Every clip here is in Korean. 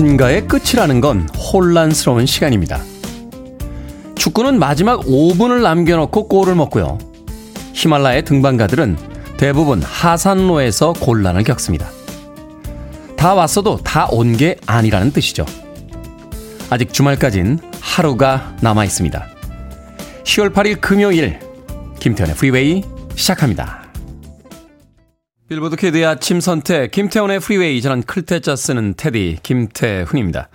무엇인가의 끝이라는 건 혼란스러운 시간입니다. 축구는 마지막 5분을 남겨놓고 골을 먹고요. 히말라야 등반가들은 대부분 하산로에서 곤란을 겪습니다. 다 왔어도 다 온 게 아니라는 뜻이죠. 아직 주말까진 하루가 남아 있습니다. 10월 8일 금요일 김태현의 프리웨이 시작합니다. 빌보드 kid의 아침 선택 김태훈의 프리웨이 저는 클 태 자 쓰는 테디 김태훈입니다.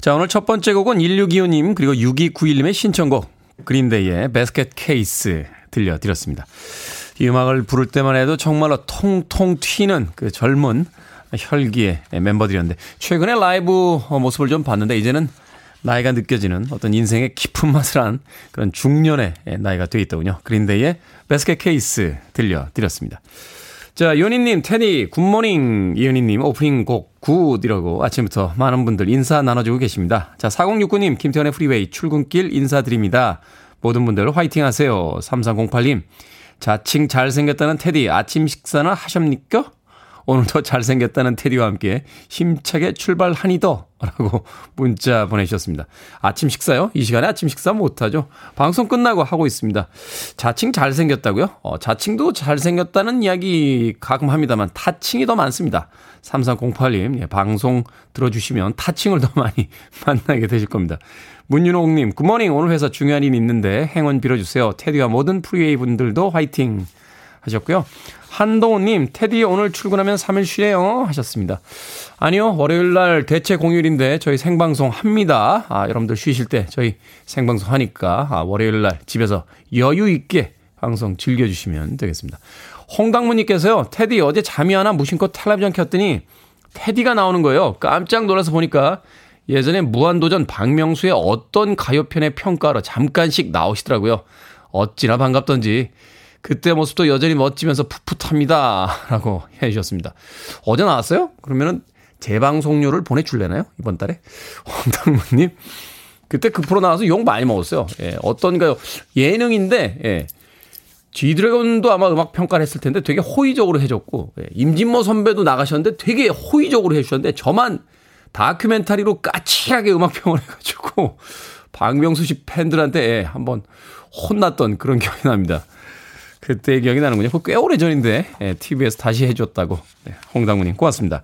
자 오늘 첫 번째 곡은 1625님 그리고 6291님의 신청곡 그린데이의 Basket Case 들려드렸습니다. 이 음악을 부를 때만 해도 정말로 통통 튀는 그 젊은 혈기의 멤버들이었는데 최근에 라이브 모습을 좀 봤는데 이제는 나이가 느껴지는 어떤 인생의 깊은 맛을 한 그런 중년의 나이가 되어 있더군요. 그린데이의 Basket Case 들려드렸습니다. 자, 이현희님, 테디, good morning, 이현희님, 오프닝 곡 good이라고 아침부터 많은 분들 인사 나눠주고 계십니다. 자, 4069님, 김태훈의 프리웨이 출근길 인사드립니다. 모든 분들 화이팅 하세요. 3308님, 자칭 잘생겼다는 테디, 아침 식사는 하셨니까? 오늘도 잘생겼다는 테디와 함께 힘차게 출발하니더 라고 문자 보내주셨습니다. 아침 식사요? 이 시간에 아침 식사 못하죠? 방송 끝나고 하고 있습니다. 자칭 잘생겼다고요? 어, 자칭도 잘생겼다는 이야기 가끔 합니다만 타칭이 더 많습니다. 3308님, 예, 방송 들어주시면 타칭을 더 많이 만나게 되실 겁니다. 문윤홍님, good morning. 오늘 회사 중요한 일 있는데 행운 빌어주세요. 테디와 모든 프리웨이 분들도 화이팅 하셨고요. 한동훈님, 테디 오늘 출근하면 3일 쉬래요 하셨습니다. 아니요, 월요일 날 대체 공휴일인데 저희 생방송 합니다. 아, 여러분들 쉬실 때 저희 생방송 하니까 아, 월요일 날 집에서 여유 있게 방송 즐겨주시면 되겠습니다. 홍당무님께서요, 테디 어제 잠이 하나 무심코 텔레비전 켰더니 테디가 나오는 거예요. 깜짝 놀라서 보니까 예전에 무한도전 박명수의 어떤 가요편의 평가로 잠깐씩 나오시더라고요. 어찌나 반갑던지 그때 모습도 여전히 멋지면서 풋풋합니다. 라고 해 주셨습니다. 어제 나왔어요? 그러면은 재방송료를 보내줄래나요? 이번 달에? 황당무님. 그때 그 프로 나와서 욕 많이 먹었어요. 예, 어떤가요? 예능인데, 예. G드래곤도 아마 음악 평가를 했을 텐데 되게 호의적으로 해줬고, 예, 임진모 선배도 나가셨는데 되게 호의적으로 해주셨는데 저만 다큐멘터리로 까칠하게 음악평을 해가지고, 박명수 씨 팬들한테 예, 한번 혼났던 그런 기억이 납니다. 그때 기억이 나는군요. 꽤 오래 전인데 예, TV에서 다시 해줬다고 네, 홍당무님 고맙습니다.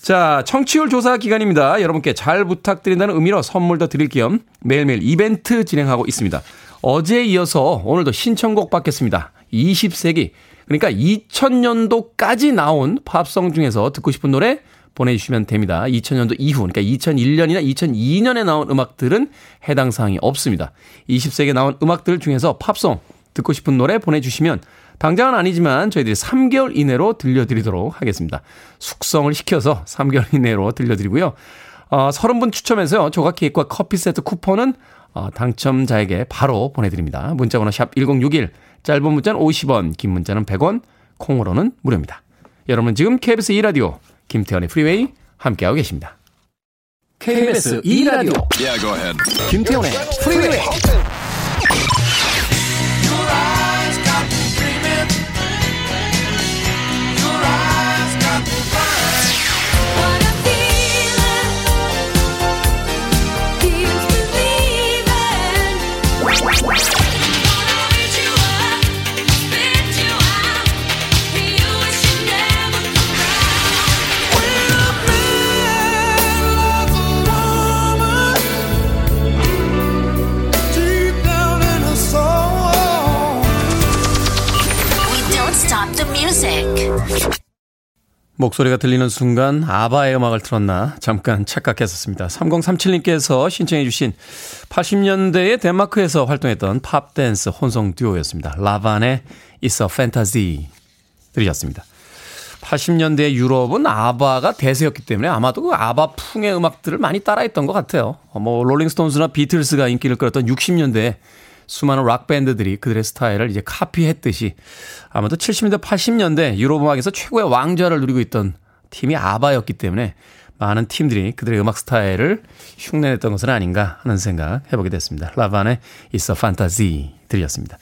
자, 청취율 조사 기간입니다. 여러분께 잘 부탁드린다는 의미로 선물도 드릴 겸 매일매일 이벤트 진행하고 있습니다. 어제에 이어서 오늘도 신청곡 받겠습니다. 20세기, 그러니까 2000년도까지 나온 팝송 중에서 듣고 싶은 노래 보내주시면 됩니다. 2000년도 이후, 그러니까 2001년이나 2002년에 나온 음악들은 해당 사항이 없습니다. 20세기에 나온 음악들 중에서 팝송 듣고 싶은 노래 보내주시면 당장은 아니지만 저희들이 3개월 이내로 들려드리도록 하겠습니다. 숙성을 시켜서 3개월 이내로 들려드리고요. 어, 30분 추첨해서요. 조각 케이크와 커피 세트 쿠폰은 어, 당첨자에게 바로 보내드립니다. 문자번호 샵 1061, 짧은 문자는 50원, 긴 문자는 100원, 콩으로는 무료입니다. 여러분 지금 KBS 2라디오 김태훈의 프리웨이 함께하고 계십니다. KBS 2라디오 yeah, 김태현의 프리웨이 목소리가 들리는 순간 아바의 음악을 틀었나 잠깐 착각했었습니다. 3037님께서 신청해 주신 80년대에 덴마크에서 활동했던 팝댄스 혼성 듀오였습니다. 라반의 It's a Fantasy 들으셨습니다. 80년대 유럽은 아바가 대세였기 때문에 아마도 그 아바 풍의 음악들을 많이 따라했던 것 같아요. 뭐 롤링스톤스나 비틀스가 인기를 끌었던 60년대에 수많은 락밴드들이 그들의 스타일을 이제 카피했듯이 아마도 70년대, 80년대 유럽 음악에서 최고의 왕좌를 누리고 있던 팀이 아바였기 때문에 많은 팀들이 그들의 음악 스타일을 흉내냈던 것은 아닌가 하는 생각 해보게 됐습니다. 라반의 It's a Fantasy 들이었습니다.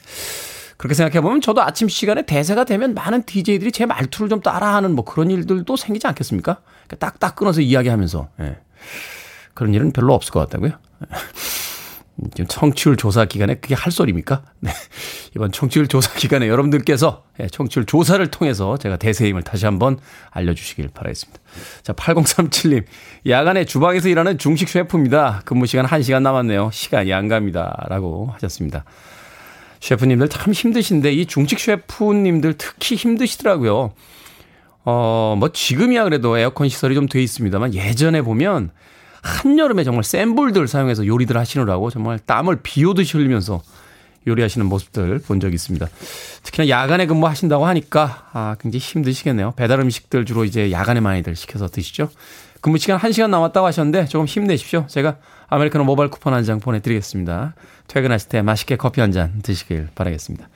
그렇게 생각해보면 저도 아침 시간에 대세가 되면 많은 DJ들이 제 말투를 좀 따라하는 뭐 그런 일들도 생기지 않겠습니까? 딱딱 끊어서 이야기하면서. 예. 그런 일은 별로 없을 것 같다고요. 지금 청취율 조사 기간에 그게 할 소리입니까? 네. 이번 청취율 조사 기간에 여러분들께서 예, 청취율 조사를 통해서 제가 대세임을 다시 한번 알려주시길 바라겠습니다. 자, 8037님. 야간에 주방에서 일하는 중식 셰프입니다. 근무 시간 1시간 남았네요. 시간이 안 갑니다. 라고 하셨습니다. 셰프님들 참 힘드신데 이 중식 셰프님들 특히 힘드시더라고요. 어, 뭐 지금이야 그래도 에어컨 시설이 좀 돼 있습니다만 예전에 보면 한여름에 정말 센 불들 사용해서 요리들 하시느라고 정말 땀을 비 오듯이 흘리면서 요리하시는 모습들 본 적이 있습니다. 특히나 야간에 근무하신다고 하니까 아, 굉장히 힘드시겠네요. 배달 음식들 주로 이제 야간에 많이들 시켜서 드시죠. 근무 시간 1시간 남았다고 하셨는데 조금 힘내십시오. 제가 아메리카노 모바일 쿠폰 한 장 보내드리겠습니다. 퇴근하실 때 맛있게 커피 한 잔 드시길 바라겠습니다.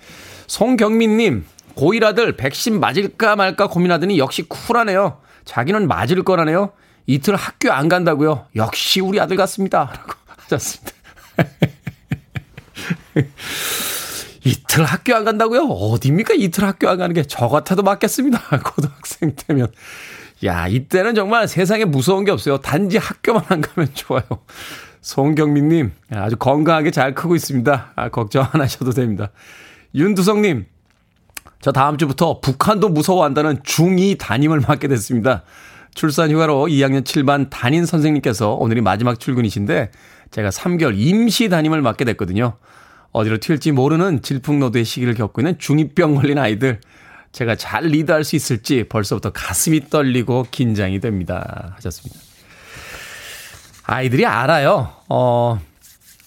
송경민님, 고1 아들 백신 맞을까 말까 고민하더니 역시 쿨하네요. 자기는 맞을 거라네요. 이틀 학교 안 간다고요? 역시 우리 아들 같습니다. 라고 하셨습니다. 이틀 학교 안 간다고요? 어딥니까? 이틀 학교 안 가는 게 저 같아도 맞겠습니다. 고등학생 때면. 야, 이때는 정말 세상에 무서운 게 없어요. 단지 학교만 안 가면 좋아요. 송경민님, 아주 건강하게 잘 크고 있습니다. 아, 걱정 안 하셔도 됩니다. 윤두성님, 저 다음 주부터 북한도 무서워한다는 중2 담임을 맡게 됐습니다. 출산 휴가로 2학년 7반 담임 선생님께서 오늘이 마지막 출근이신데 제가 3개월 임시 담임을 맡게 됐거든요. 어디로 튈지 모르는 질풍노도의 시기를 겪고 있는 중2병 걸린 아이들. 제가 잘 리드할 수 있을지 벌써부터 가슴이 떨리고 긴장이 됩니다. 하셨습니다. 아이들이 알아요. 어,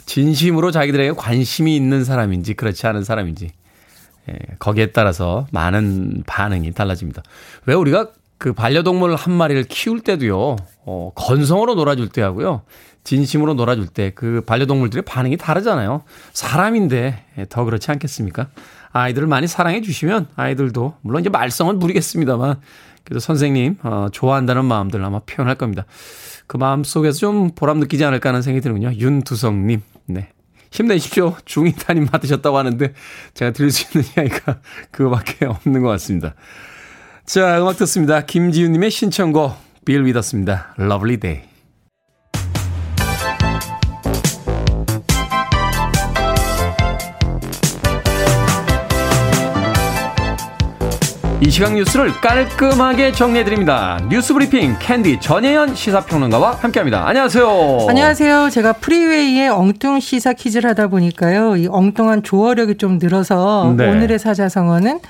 진심으로 자기들에게 관심이 있는 사람인지 그렇지 않은 사람인지. 예, 거기에 따라서 많은 반응이 달라집니다. 왜 우리가 그 반려동물 한 마리를 키울 때도요, 어, 건성으로 놀아줄 때 하고요, 진심으로 놀아줄 때 그 반려동물들의 반응이 다르잖아요. 사람인데 더 그렇지 않겠습니까? 아이들을 많이 사랑해 주시면 아이들도, 물론 이제 말썽은 부리겠습니다만, 그래도 선생님, 어, 좋아한다는 마음들 아마 표현할 겁니다. 그 마음 속에서 좀 보람 느끼지 않을까 하는 생각이 드는군요. 윤두성님, 네. 힘내십시오. 중2 담임 맡으셨다고 하는데, 제가 드릴 수 있는 이야기가 그거밖에 없는 것 같습니다. 자, 음악 듣습니다. 김지윤님의 신청곡, 빌 위더스입니다. Lovely Day. 이 시각 뉴스를 깔끔하게 정리해드립니다. 뉴스 브리핑 캔디 전예현 시사평론가와 함께합니다. 안녕하세요. 안녕하세요. 제가 프리웨이에 엉뚱 시사 퀴즈를 하다 보니까요. 이 엉뚱한 조어력이 좀 늘어서 네. 오늘의 사자성어는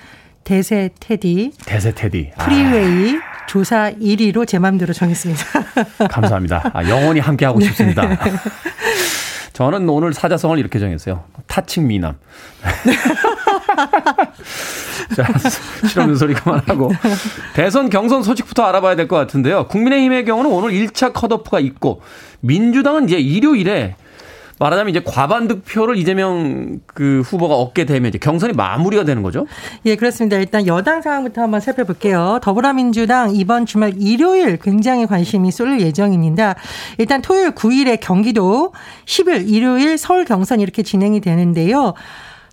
대세 테디. 대세 테디. 프리웨이 아. 조사 1위로 제 마음대로 정했습니다. 감사합니다. 아, 영원히 함께하고 싶습니다. 저는 오늘 사자성어를 이렇게 정했어요. 타칭 미남. 자, 실없는 소리 그만하고. 대선 경선 소식부터 알아봐야 될 것 같은데요. 국민의힘의 경우는 오늘 1차 컷오프가 있고, 민주당은 이제 일요일에 말하자면 이제 과반 득표를 이재명 그 후보가 얻게 되면 이제 경선이 마무리가 되는 거죠? 예, 그렇습니다. 일단 여당 상황부터 한번 살펴볼게요. 더불어민주당 이번 주말 일요일 굉장히 관심이 쏠릴 예정입니다. 일단 토요일 9일에 경기도 10일 일요일 서울 경선 이렇게 진행이 되는데요.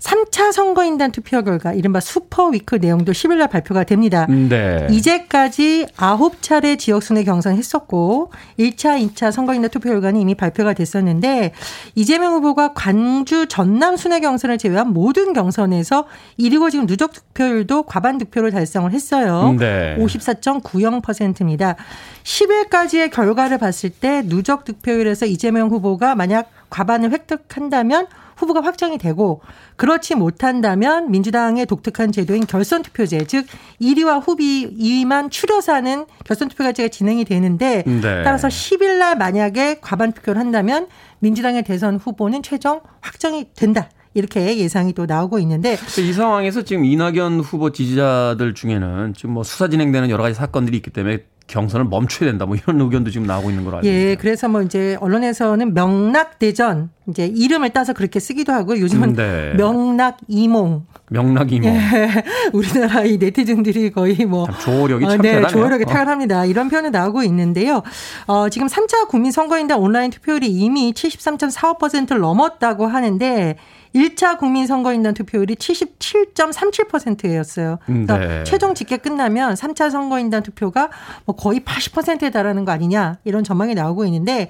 3차 선거인단 투표 결과 이른바 super week 내용도 10일 날 발표가 됩니다. 네. 이제까지 9차례 지역순회 경선했었고 1차, 2차 선거인단 투표 결과는 이미 발표가 됐었는데 이재명 후보가 관주 전남 순회 경선을 제외한 모든 경선에서 1위고 지금 누적 득표율도 과반 득표를 달성을 했어요. 네. 54.90%입니다. 10일까지의 결과를 봤을 때 누적 득표율에서 이재명 후보가 만약 과반을 획득한다면 후보가 확정이 되고 그렇지 못한다면 민주당의 독특한 제도인 결선 투표제 즉 1위와 후비 2위만 추려서 하는 결선 투표제가 진행이 되는데 네. 따라서 10일 날 만약에 과반 투표를 한다면 민주당의 대선 후보는 최종 확정이 된다. 이렇게 예상이 또 나오고 있는데 이 상황에서 지금 이낙연 후보 지지자들 중에는 지금 뭐 수사 진행되는 여러 가지 사건들이 있기 때문에 경선을 멈춰야 된다 뭐 이런 의견도 지금 나오고 있는 걸로 알고 예, 그래서 뭐 이제 언론에서는 명락대전 이제 이름을 따서 그렇게 쓰기도 하고 요즘은 네. 명락 이몽. 명락 이몽. 예, 우리나라 이 네티즌들이 거의 뭐 조력이 어, 참 네, 조력이 탁월합니다. 이런 표현이 나오고 있는데요. 어, 지금 3차 국민 선거인단 온라인 투표율이 이미 73.45%를 넘었다고 하는데 1차 국민선거인단 투표율이 77.37%였어요. 그러니까 네. 최종 집계 끝나면 3차 선거인단 투표가 뭐 거의 80%에 달하는 거 아니냐 이런 전망이 나오고 있는데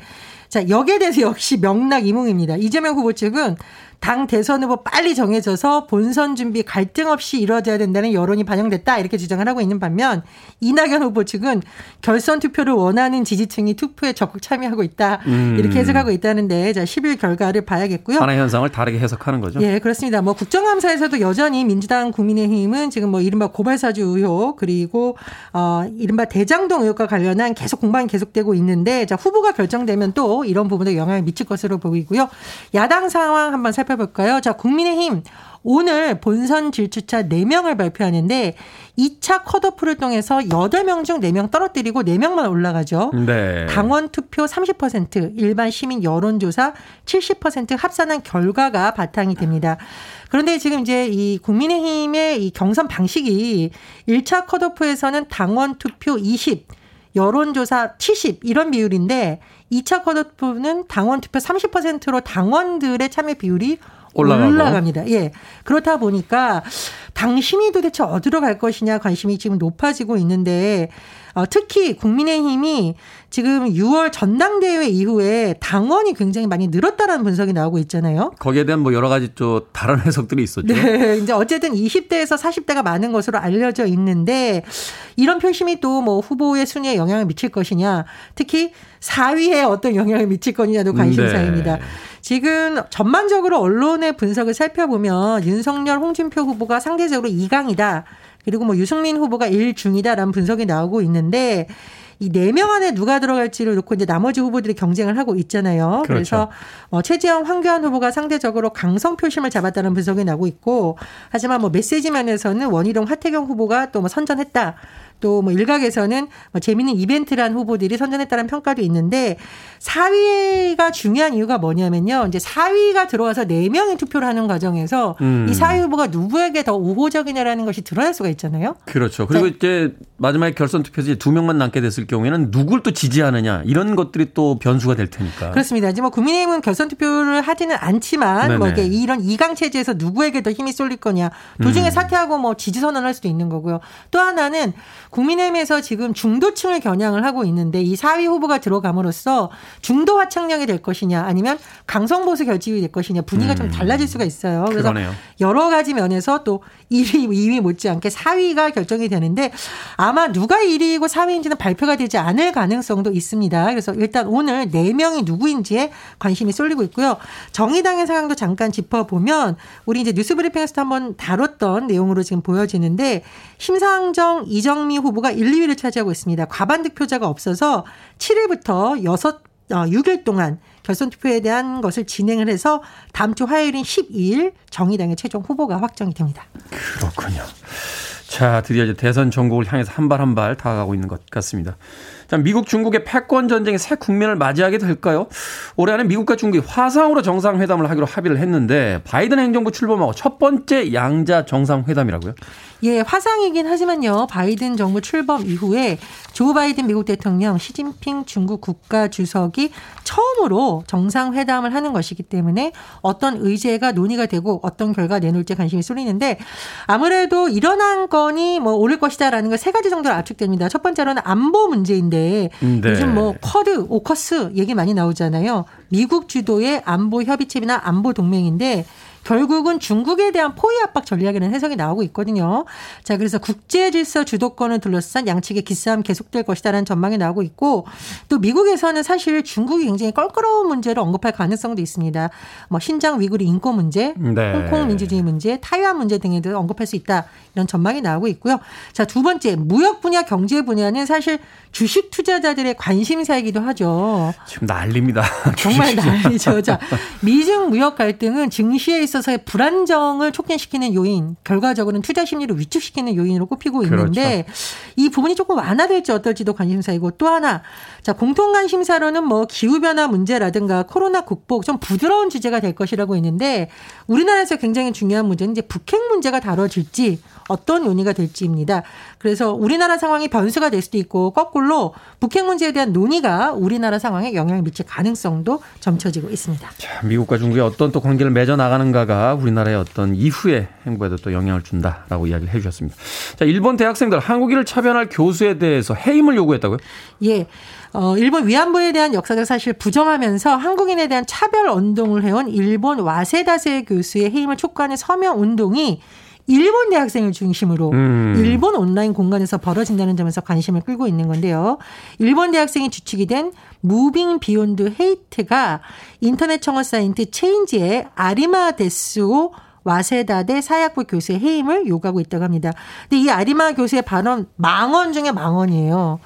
자, 여기에 대해서 역시 명락 이몽입니다. 이재명 후보 측은 당 대선 후보 빨리 정해져서 본선 준비 갈등 없이 이루어져야 된다는 여론이 반영됐다 이렇게 주장을 하고 있는 반면 이낙연 후보 측은 결선 투표를 원하는 지지층이 투표에 적극 참여하고 있다 음. 이렇게 해석하고 있다는데 자 10일 결과를 봐야겠고요. 하나의 현상을 다르게 해석하는 거죠. 예, 그렇습니다. 뭐 국정감사에서도 여전히 민주당 국민의힘은 지금 뭐 이른바 고발사주 의혹 그리고 어 이른바 대장동 의혹과 관련한 계속 공방이 계속되고 있는데 자 후보가 결정되면 또 이런 부분에 영향을 미칠 것으로 보이고요. 야당 상황 한번 살펴. 살펴볼까요? 자, 국민의힘 오늘 본선 질주차 4명을 발표하는데 2차 컷오프를 통해서 8명 중 4명 떨어뜨리고 4명만 올라가죠. 네. 당원 투표 30%, 일반 시민 여론조사 70% 합산한 결과가 바탕이 됩니다. 그런데 지금 이제 이 국민의힘의 이 경선 방식이 1차 컷오프에서는 당원 투표 20, 여론조사 70 이런 비율인데 2차 컷오프는 당원 투표 30%로 당원들의 참여 비율이 올라가고. 올라갑니다. 예. 그렇다 보니까 당심이 도대체 어디로 갈 것이냐 관심이 지금 높아지고 있는데 어, 특히 국민의힘이 지금 6월 전당대회 이후에 당원이 굉장히 많이 늘었다라는 분석이 나오고 있잖아요. 거기에 대한 뭐 여러 가지 또 다른 해석들이 있었죠. 네. 이제 어쨌든 20대에서 40대가 많은 것으로 알려져 있는데 이런 표심이 또 뭐 후보의 순위에 영향을 미칠 것이냐 특히 4위에 어떤 영향을 미칠 거냐도 관심사입니다. 네. 지금 전반적으로 언론의 분석을 살펴보면 윤석열, 홍준표 후보가 상대적으로 2강이다. 그리고 뭐 유승민 후보가 1중이다라는 분석이 나오고 있는데 이네명 안에 누가 들어갈지를 놓고 이제 나머지 후보들이 경쟁을 하고 있잖아요. 그렇죠. 그래서 뭐 최지영, 황교안 후보가 상대적으로 강성 표심을 잡았다는 분석이 나오고 있고 하지만 뭐 메시지면에서는 원희룡, 하태경 후보가 또 뭐 선전했다. 또 뭐 일각에서는 뭐 재미있는 이벤트란 후보들이 선전했다는 평가도 있는데 4위가 중요한 이유가 뭐냐면요. 이제 4위가 들어와서 4명이 투표를 하는 과정에서 음. 이 4위 후보가 누구에게 더 우호적이냐라는 것이 드러날 수가 있잖아요. 그렇죠. 그리고 네. 이제 마지막에 결선 투표에서 두 명만 남게 됐을 경우에는 누굴 또 지지하느냐 이런 것들이 또 변수가 될 테니까. 그렇습니다. 이제 뭐 국민의힘은 결선 투표를 하지는 않지만 네네. 뭐 이게 이런 2강 체제에서 누구에게 더 힘이 쏠릴 거냐 도중에 음. 사퇴하고 뭐 지지 선언할 수도 있는 거고요. 또 하나는 국민의힘에서 지금 중도층을 겨냥을 하고 있는데 이 4위 후보가 들어감으로써 중도 화창력이 될 것이냐 아니면 강성보수 결집이 될 것이냐 분위기가 음. 좀 달라질 수가 있어요. 그래서 그러네요. 여러 가지 면에서 또 1위, 2위 못지않게 4위가 결정이 되는데 아마 누가 1위이고 4위인지는 발표가 되지 않을 가능성도 있습니다. 그래서 일단 오늘 4명이 누구인지에 관심이 쏠리고 있고요. 정의당의 상황도 잠깐 짚어보면 우리 이제 뉴스브리핑에서 한번 다뤘던 내용으로 지금 보여지는데 심상정, 이정미 후보가 1, 2위를 차지하고 있습니다. 과반 득표자가 없어서 7일부터 6, 6일 동안 결선 투표에 대한 것을 진행을 해서 다음 주 화요일인 12일 정의당의 최종 후보가 확정이 됩니다. 그렇군요. 자, 드디어 이제 대선 전국을 향해서 한 발 한 발 다가가고 있는 것 같습니다. 자, 미국 중국의 패권 전쟁의 새 국면을 맞이하게 될까요? 올해 안에 미국과 중국이 화상으로 정상회담을 하기로 합의를 했는데 바이든 행정부 출범하고 첫 번째 양자 정상회담이라고요? 예, 화상이긴 하지만요. 바이든 정부 출범 이후에 조 바이든 미국 대통령, 시진핑 중국 국가 주석이 처음으로 정상회담을 하는 것이기 때문에 어떤 의제가 논의가 되고 어떤 결과 내놓을지 관심이 쏠리는데 아무래도 일어난 건이 뭐 오를 것이다라는 거세 가지 정도로 압축됩니다. 첫 번째로는 안보 문제인데 네. 요즘 뭐 쿼드, 오커스 얘기 많이 나오잖아요. 미국 주도의 안보 협의체나 안보 동맹인데 결국은 중국에 대한 포위 압박 전략이라는 해석이 나오고 있거든요. 자, 그래서 국제 질서 주도권을 둘러싼 양측의 기싸움 계속될 것이다라는 전망이 나오고 있고 또 미국에서는 사실 중국이 굉장히 껄끄러운 문제를 언급할 가능성도 있습니다. 뭐 신장 위구르 인권 문제, 네. 홍콩 민주주의 문제, 타이완 문제 등에 대해 언급할 수 있다. 이런 전망이 나오고 있고요. 자, 두 번째, 무역 분야, 경제 분야는 사실 주식 투자자들의 관심사이기도 하죠. 지금 난립니다. 정말 난리죠. 자, 미중 무역 갈등은 증시에 있어 있어서의 불안정을 촉진시키는 요인, 결과적으로는 투자 심리를 위축시키는 요인으로 꼽히고 있는데 그렇죠. 이 부분이 조금 완화될지 어떨지도 관심사이고 또 하나 자 공통 관심사로는 뭐 기후 변화 문제라든가 코로나 극복 좀 부드러운 주제가 될 것이라고 있는데 우리나라에서 굉장히 중요한 문제는 이제 북핵 문제가 다뤄질지 어떤 논의가 될지입니다. 그래서 우리나라 상황이 변수가 될 수도 있고 거꾸로 북핵 문제에 대한 논의가 우리나라 상황에 영향을 미칠 가능성도 점쳐지고 있습니다. 자, 미국과 중국이 어떤 또 관계를 맺어 나가는가가 우리나라의 어떤 이후의 행보에도 또 영향을 준다라고 이야기를 해 주셨습니다. 자, 일본 대학생들 한국인을 차별할 교수에 대해서 해임을 요구했다고요? 예. 어, 일본 위안부에 대한 역사적 사실 부정하면서 한국인에 대한 차별 운동을 해온 일본 와세다세 교수의 해임을 촉구하는 서명 운동이 일본 대학생을 중심으로 음. 일본 온라인 공간에서 벌어진다는 점에서 관심을 끌고 있는 건데요. 일본 대학생이 주축이 된 Moving Beyond Hate가 인터넷 청원 사이트 체인지에 아리마 데스오 와세다대 사회학부 교수의 해임을 요구하고 있다고 합니다. 근데 이 아리마 교수의 발언 망언 중에 망언이에요.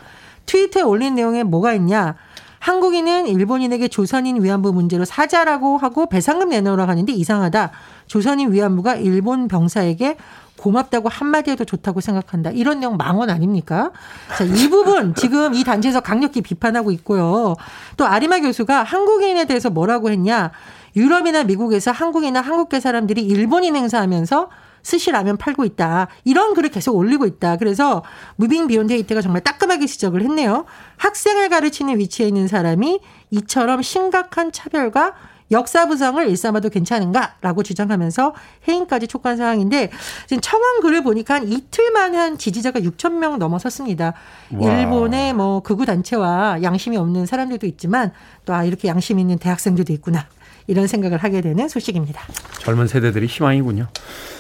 트위터에 올린 내용에 뭐가 있냐? 한국인은 일본인에게 조선인 위안부 문제로 사죄하라고 하고 배상금 내놓으라고 하는데 이상하다. 조선인 위안부가 일본 병사에게 고맙다고 한마디 해도 좋다고 생각한다. 이런 내용 망언 아닙니까? 자, 이 부분 지금 이 단체에서 강력히 비판하고 있고요. 또 아리마 교수가 한국인에 대해서 뭐라고 했냐. 유럽이나 미국에서 한국이나 한국계 사람들이 일본인 행세하면서 스시 라면 팔고 있다. 이런 글을 계속 올리고 있다. 그래서 Moving Beyond Hate가 정말 따끔하게 지적을 했네요. 학생을 가르치는 위치에 있는 사람이 이처럼 심각한 차별과 역사 부정을 일삼아도 괜찮은가라고 주장하면서 해임까지 촉구한 상황인데 지금 청원 글을 보니까 한 이틀 만에 한 지지자가 6천 명 넘어섰습니다. 와. 일본의 뭐 극우 단체와 양심이 없는 사람들도 있지만 또 아, 이렇게 양심 있는 대학생들도 있구나. 이런 생각을 하게 되는 소식입니다. 젊은 세대들이 희망이군요.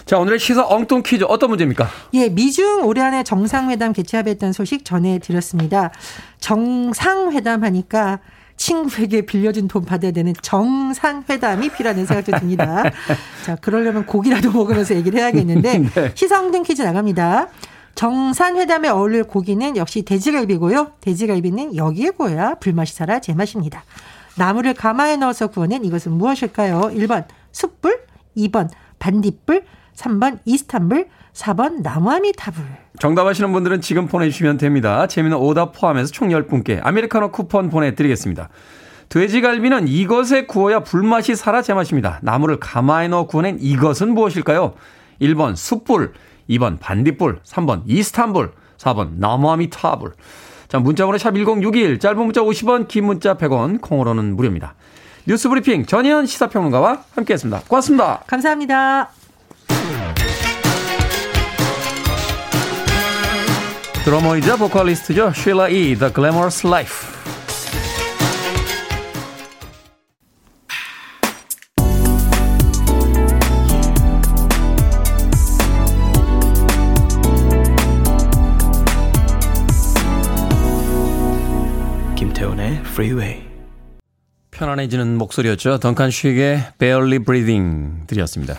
자, 오늘의 시사 엉뚱 퀴즈 어떤 문제입니까? 예, 미중 올해 안에 정상회담 개최하겠다는 소식 전해드렸습니다. 정상회담 하니까 친구에게 빌려준 돈 받아야 되는 정상회담이 필요하다는 생각도 듭니다. 자, 그러려면 고기라도 먹으면서 얘기를 해야겠는데 네. 엉뚱 퀴즈 나갑니다. 정산회담에 어울릴 고기는 역시 돼지갈비고요. 돼지갈비는 여기에 구워야 불맛이 살아 제맛입니다. 나무를 가마에 넣어서 구워낸 이것은 무엇일까요? 1번 숯불, 2번 반딧불, 3번 이스탄불, 4번 나무아미타불. 정답하시는 분들은 지금 보내주시면 됩니다. 재미는 오답 포함해서 총 10분께 아메리카노 쿠폰 보내드리겠습니다. 돼지갈비는 이것에 구워야 불맛이 살아 제맛입니다. 나무를 가마에 넣어 구워낸 이것은 무엇일까요? 1번 숯불, 2번 반딧불, 3번 이스탄불, 4번 나무아미타불. 자, 문자번호 샵 1061, 짧은 문자 50원, 긴 문자 100원, 콩으로는 무료입니다. 뉴스 브리핑 전희연 시사평론가와 함께했습니다. 고맙습니다. 감사합니다. 드러머이자 보컬리스트죠. 쉴라 이, The Glamorous Life. Freeway. 편안해지는 목소리였죠. 던칸 쉬의 Barely Breathing 들이었습니다.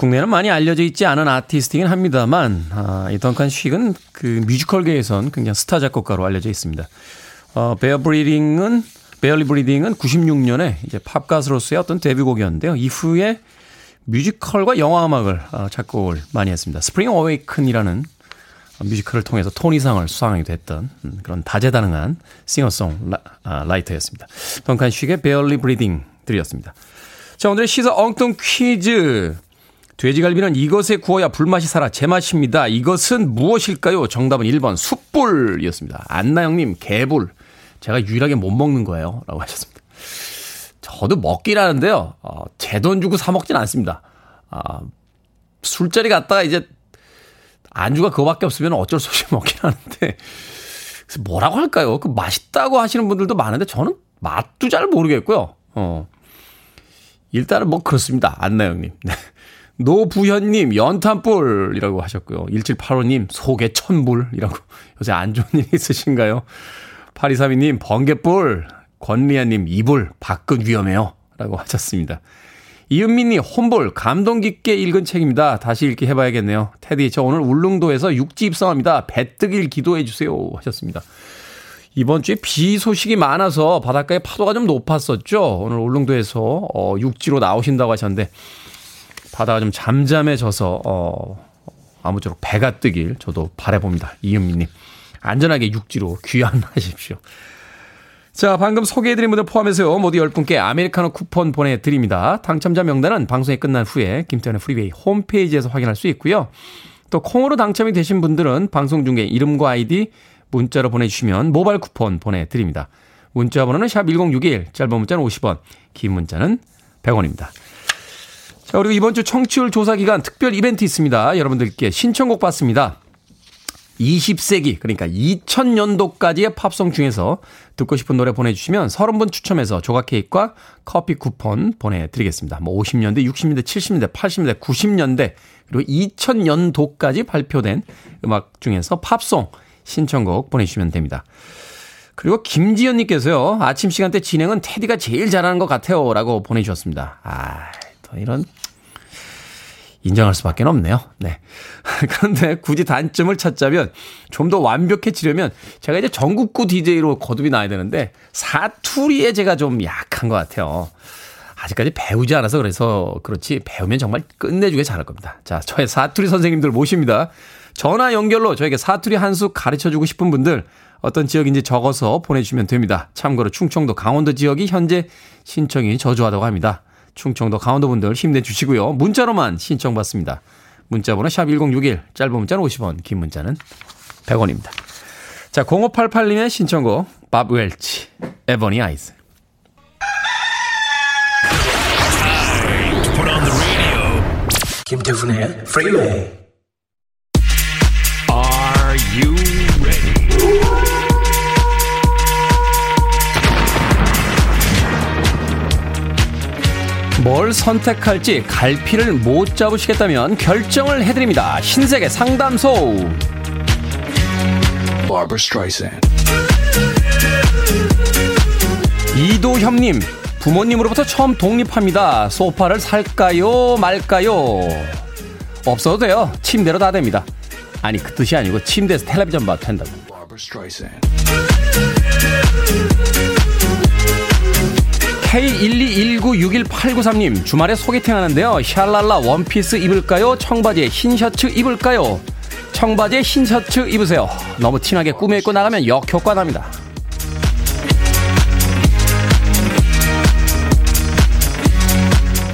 국내는 많이 알려져 있지 않은 아티스트이긴 합니다만, 아, 이 던칸 쉬는 그 뮤지컬계에선 굉장히 스타 작곡가로 알려져 있습니다. 어, Bear Breathing은, Barely Breathing은 96년에 이제 팝 가수로서의 어떤 데뷔곡이었는데요. 이후에 뮤지컬과 영화 음악을 어, 작곡을 많이 했습니다. Spring Awaken이라는 뮤지컬을 통해서 토니상을 수상하기도 했던 음, 그런 다재다능한 싱어송 라, 이터였습니다 던칸 쉬의 Barely Breathing 들이었습니다. 자, 오늘의 시사 엉뚱 퀴즈. 돼지갈비는 이것에 구워야 불맛이 살아 제맛입니다. 이것은 무엇일까요? 정답은 1번 숯불이었습니다. 안나영님 개불. 제가 유일하게 못 먹는 거예요. 라고 하셨습니다. 저도 먹긴 하는데요. 어, 제 돈 주고 사 먹진 않습니다. 아, 술자리 갔다가 이제 안주가 그거밖에 없으면 어쩔 수 없이 먹긴 하는데 뭐라고 할까요? 그 맛있다고 하시는 분들도 많은데 저는 맛도 잘 모르겠고요. 어. 일단은 뭐 그렇습니다. 안나영님. 네. 노부현님, 연탄불이라고 하셨고요. 1785님, 속에 천불이라고. 요새 안 좋은 일 있으신가요? 8232님, 번개불. 권리아님, 이불. 밖은 위험해요. 라고 하셨습니다. 이은미님 홈볼 감동 깊게 읽은 책입니다. 다시 읽기 해봐야겠네요. 테디 저 오늘 울릉도에서 육지 입성합니다. 배뜨길 기도해 주세요 하셨습니다. 이번 주에 비 소식이 많아서 바닷가에 파도가 좀 높았었죠. 오늘 울릉도에서 어, 육지로 나오신다고 하셨는데 바다가 좀 잠잠해져서 어 아무쪼록 배가 뜨길 저도 바래봅니다. 이은미님 안전하게 육지로 귀환하십시오. 자, 방금 소개해드린 분들 포함해서요, 모두 10분께 아메리카노 쿠폰 보내드립니다. 당첨자 명단은 방송이 끝난 후에 김태훈의 프리웨이 홈페이지에서 확인할 수 있고요. 또 콩으로 당첨이 되신 분들은 방송 중에 이름과 아이디 문자로 보내주시면 모바일 쿠폰 보내드립니다. 문자 번호는 샵 1061, 짧은 문자는 50원, 긴 문자는 100원입니다. 자, 그리고 이번 주 청취율 조사 기간 특별 이벤트 있습니다. 여러분들께 신청곡 받습니다. 20세기, 그러니까 2000년도까지의 팝송 중에서 듣고 싶은 노래 보내주시면 30분 추첨해서 조각 케이크와 커피 쿠폰 보내드리겠습니다. 뭐 50년대, 60년대, 70년대, 80년대, 90년대, 그리고 2000년도까지 발표된 음악 중에서 팝송 신청곡 보내주시면 됩니다. 그리고 김지연님께서요, 아침 시간대 진행은 테디가 제일 잘하는 것 같아요. 라고 보내주셨습니다. 아, 또 이런 인정할 수밖에 없네요. 네. 그런데 굳이 단점을 찾자면 좀 더 완벽해지려면 제가 이제 전국구 DJ로 거듭이 나야 되는데 사투리에 제가 좀 약한 것 같아요. 아직까지 배우지 않아서 그래서 그렇지 배우면 정말 끝내주게 잘할 겁니다. 자, 저의 사투리 선생님들 모십니다. 전화 연결로 저에게 사투리 한 수 가르쳐 주고 싶은 분들 어떤 지역인지 적어서 보내주시면 됩니다. 참고로 충청도 강원도 지역이 현재 신청이 저조하다고 합니다. 충청도 강원도 분들 힘내주시고요. 문자로만 신청받습니다. 문자번호 샵 1061 짧은 문자는 50원 긴 문자는 100원입니다. 자 0588님의 신청곡 밥 웰치 Ebony Eyes 김태훈의 프리웨이 Are you 뭘 선택할지 갈피를 못 잡으시겠다면 결정을 해드립니다. 신세계 상담소. 이도협님, 부모님으로부터 처음 독립합니다. 소파를 살까요, 말까요? 없어도 돼요. 침대로 다 됩니다. 아니, 그 뜻이 아니고 침대에서 텔레비전 봐도 된다고. K121961893님, 주말에 소개팅 하는데요. 샬랄라 원피스 입을까요? 청바지에 흰 셔츠 입을까요? 청바지에 흰 셔츠 입으세요. 너무 티나게 꾸며 입고 나가면 역효과 납니다.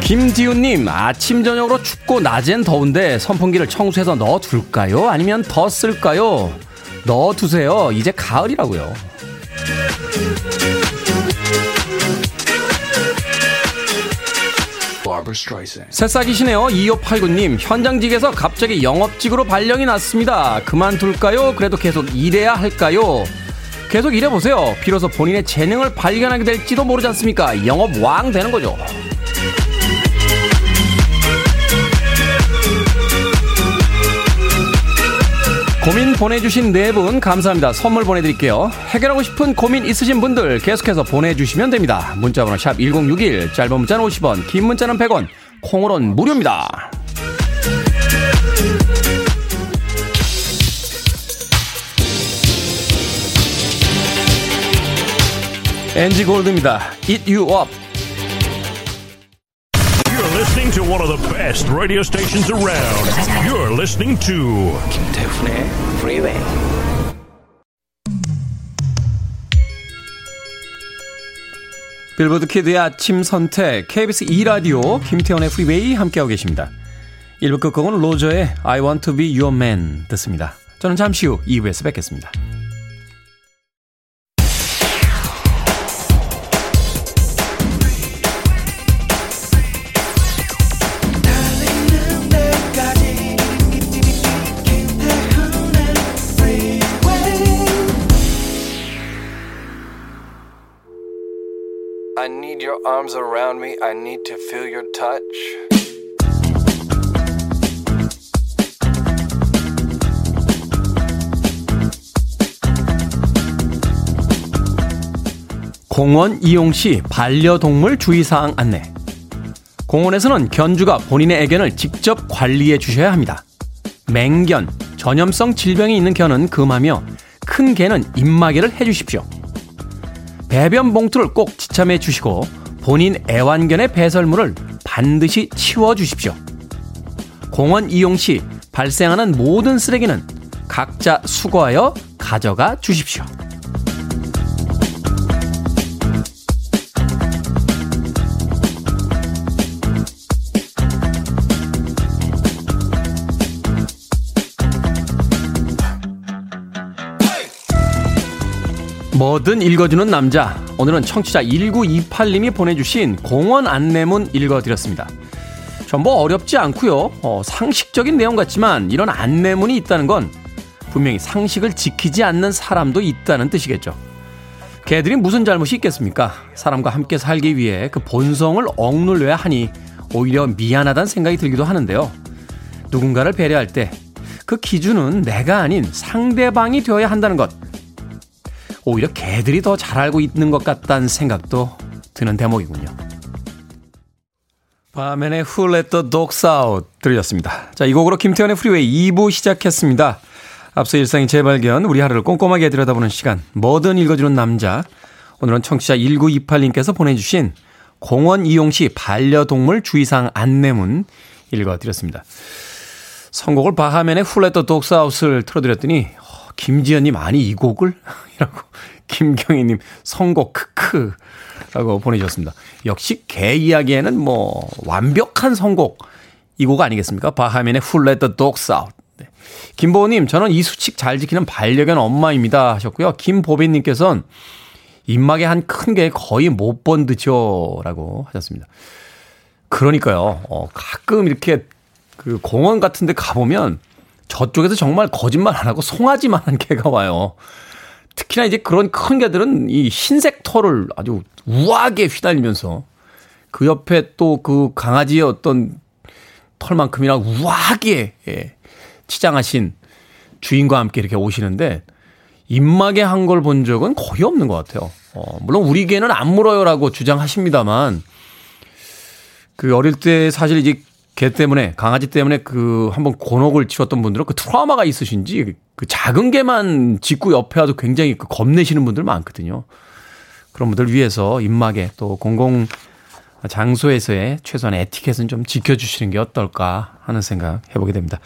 김디우님, 아침, 저녁으로 춥고 낮엔 더운데 선풍기를 청소해서 넣어둘까요? 아니면 더 쓸까요? 넣어두세요. 이제 가을이라고요. 새싹이시네요. 2589님, 현장직에서 갑자기 영업직으로 발령이 났습니다. 그만둘까요? 그래도 계속 일해야 할까요? 계속 일해보세요. 비로소 본인의 재능을 발견하게 될지도 모르지 않습니까? 영업 왕 되는 거죠. 고민 보내주신 네 분 감사합니다. 선물 보내드릴게요. 해결하고 싶은 고민 있으신 분들 계속해서 보내주시면 됩니다. 문자번호 샵 1061, 짧은 문자는 50원, 긴 문자는 100원, 콩으로는 무료입니다. 엔지 골드입니다. Eat You Up. To one of the best radio stations around. You're listening to 김태훈의 프리웨이 빌보드 키드의 아침 선택 KBS 2라디오 김태훈의 프리웨이 함께하고 계십니다. 1부 끝곡은 로저의 I want to be your man 듣습니다. 저는 잠시 후 2부에서 뵙겠습니다. Arms around me. I need to feel your touch. 공원 이용 시 반려동물 주의사항 안내. 공원에서는 견주가 본인의 애견을 직접 관리해 주셔야 합니다. 맹견, 전염성 질병이 있는 견은 금하며 큰 개는 입마개를 해 주십시오. 배변 봉투를 꼭 지참해 주시고 본인 애완견의 배설물을 반드시 치워 주십시오. 공원 이용 시 발생하는 모든 쓰레기는 각자 수거하여 가져가 주십시오. 뭐든 읽어주는 남자. 오늘은 청취자 1928님이 보내주신 공원 안내문 읽어드렸습니다. 전부 어렵지 않고요. 어, 상식적인 내용 같지만 이런 안내문이 있다는 건 분명히 상식을 지키지 않는 사람도 있다는 뜻이겠죠. 개들이 무슨 잘못이 있겠습니까? 사람과 함께 살기 위해 그 본성을 억눌려야 하니 오히려 미안하다는 생각이 들기도 하는데요. 누군가를 배려할 때 그 기준은 내가 아닌 상대방이 되어야 한다는 것. 오히려 개들이 더 잘 알고 있는 것 같다는 생각도 드는 대목이군요. 바멘의 Who Let the Dogs Out 들으셨습니다. 자, 이 곡으로 김태현의 프리웨이 2부 시작했습니다. 앞서 일상의 재발견, 우리 하루를 꼼꼼하게 들여다보는 시간, 뭐든 읽어주는 남자. 오늘은 청취자 1928님께서 보내주신 공원 이용 시 반려동물 주의사항 안내문 읽어드렸습니다. 선곡을 바하멘의 Who Out을 틀어드렸더니 김지연님 아니 이 곡을? 이라고 김경희님 선곡 크크 라고 보내주셨습니다. 역시 개 이야기에는 뭐 완벽한 선곡 이 곡 아니겠습니까? 바하멘의 Who Let the Dogs Out 네. 김보호님 저는 이 수칙 잘 지키는 반려견 엄마입니다 하셨고요. 김보빈님께서는 입막에 한 큰 개 거의 못 본 듯요 라고 하셨습니다. 그러니까요. 어, 가끔 이렇게 그 공원 같은 데 가보면 저쪽에서 정말 거짓말 안 하고 송아지만한 개가 와요. 특히나 이제 그런 큰 개들은 이 흰색 털을 아주 우아하게 휘날리면서 그 옆에 또 그 강아지의 어떤 털만큼이나 우아하게 예, 치장하신 주인과 함께 이렇게 오시는데 입막에 한걸 본 적은 거의 없는 것 같아요. 어, 물론 우리 개는 안 물어요라고 주장하십니다만 그 어릴 때 사실 이제 개 때문에 강아지 때문에 그 한번 곤혹을 치렀던 분들은 그 트라우마가 있으신지 그 작은 개만 짖고 옆에 와도 굉장히 그 겁내시는 분들 많거든요. 그런 분들 위해서 입막에 또 공공 장소에서의 최소한의 에티켓은 좀 지켜주시는 게 어떨까 하는 생각 해보게 됩니다.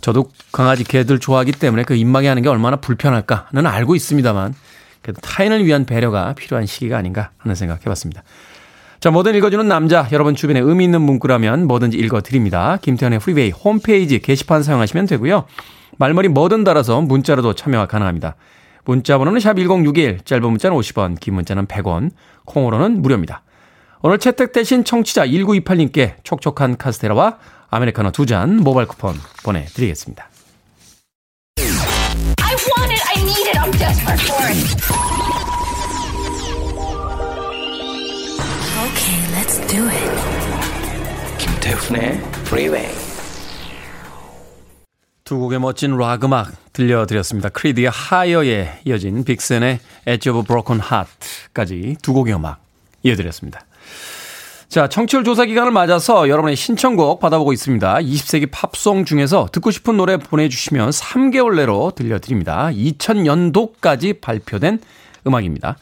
저도 강아지 개들 좋아하기 때문에 그 입막에 하는 게 얼마나 불편할까는 알고 있습니다만 그래도 타인을 위한 배려가 필요한 시기가 아닌가 하는 생각 해봤습니다. 자, 뭐든 읽어주는 남자, 여러분 주변에 의미 있는 문구라면 뭐든지 읽어드립니다. 김태훈의 프리웨이 홈페이지 게시판 사용하시면 되고요. 말머리 뭐든 달아서 문자로도 참여가 가능합니다. 문자 번호는 샵 1061, 짧은 문자는 50원, 긴 문자는 100원, 콩으로는 무료입니다. 오늘 채택되신 청취자 1928님께 촉촉한 카스테라와 아메리카노 두 잔 모바일 쿠폰 보내드리겠습니다. Do it. 김태훈의 Freeway. 두 곡의 멋진 락 음악 들려드렸습니다. 크리드의 하이어에 이어진 빅센의 Edge of a Broken Heart까지 두 곡의 음악 이어드렸습니다. 자, 청취율 조사 기간을 맞아서 여러분의 신청곡 받아보고 있습니다. 20세기 팝송 중에서 듣고 싶은 노래 보내주시면 3개월 내로 들려드립니다. 2000년도까지 발표된 음악입니다.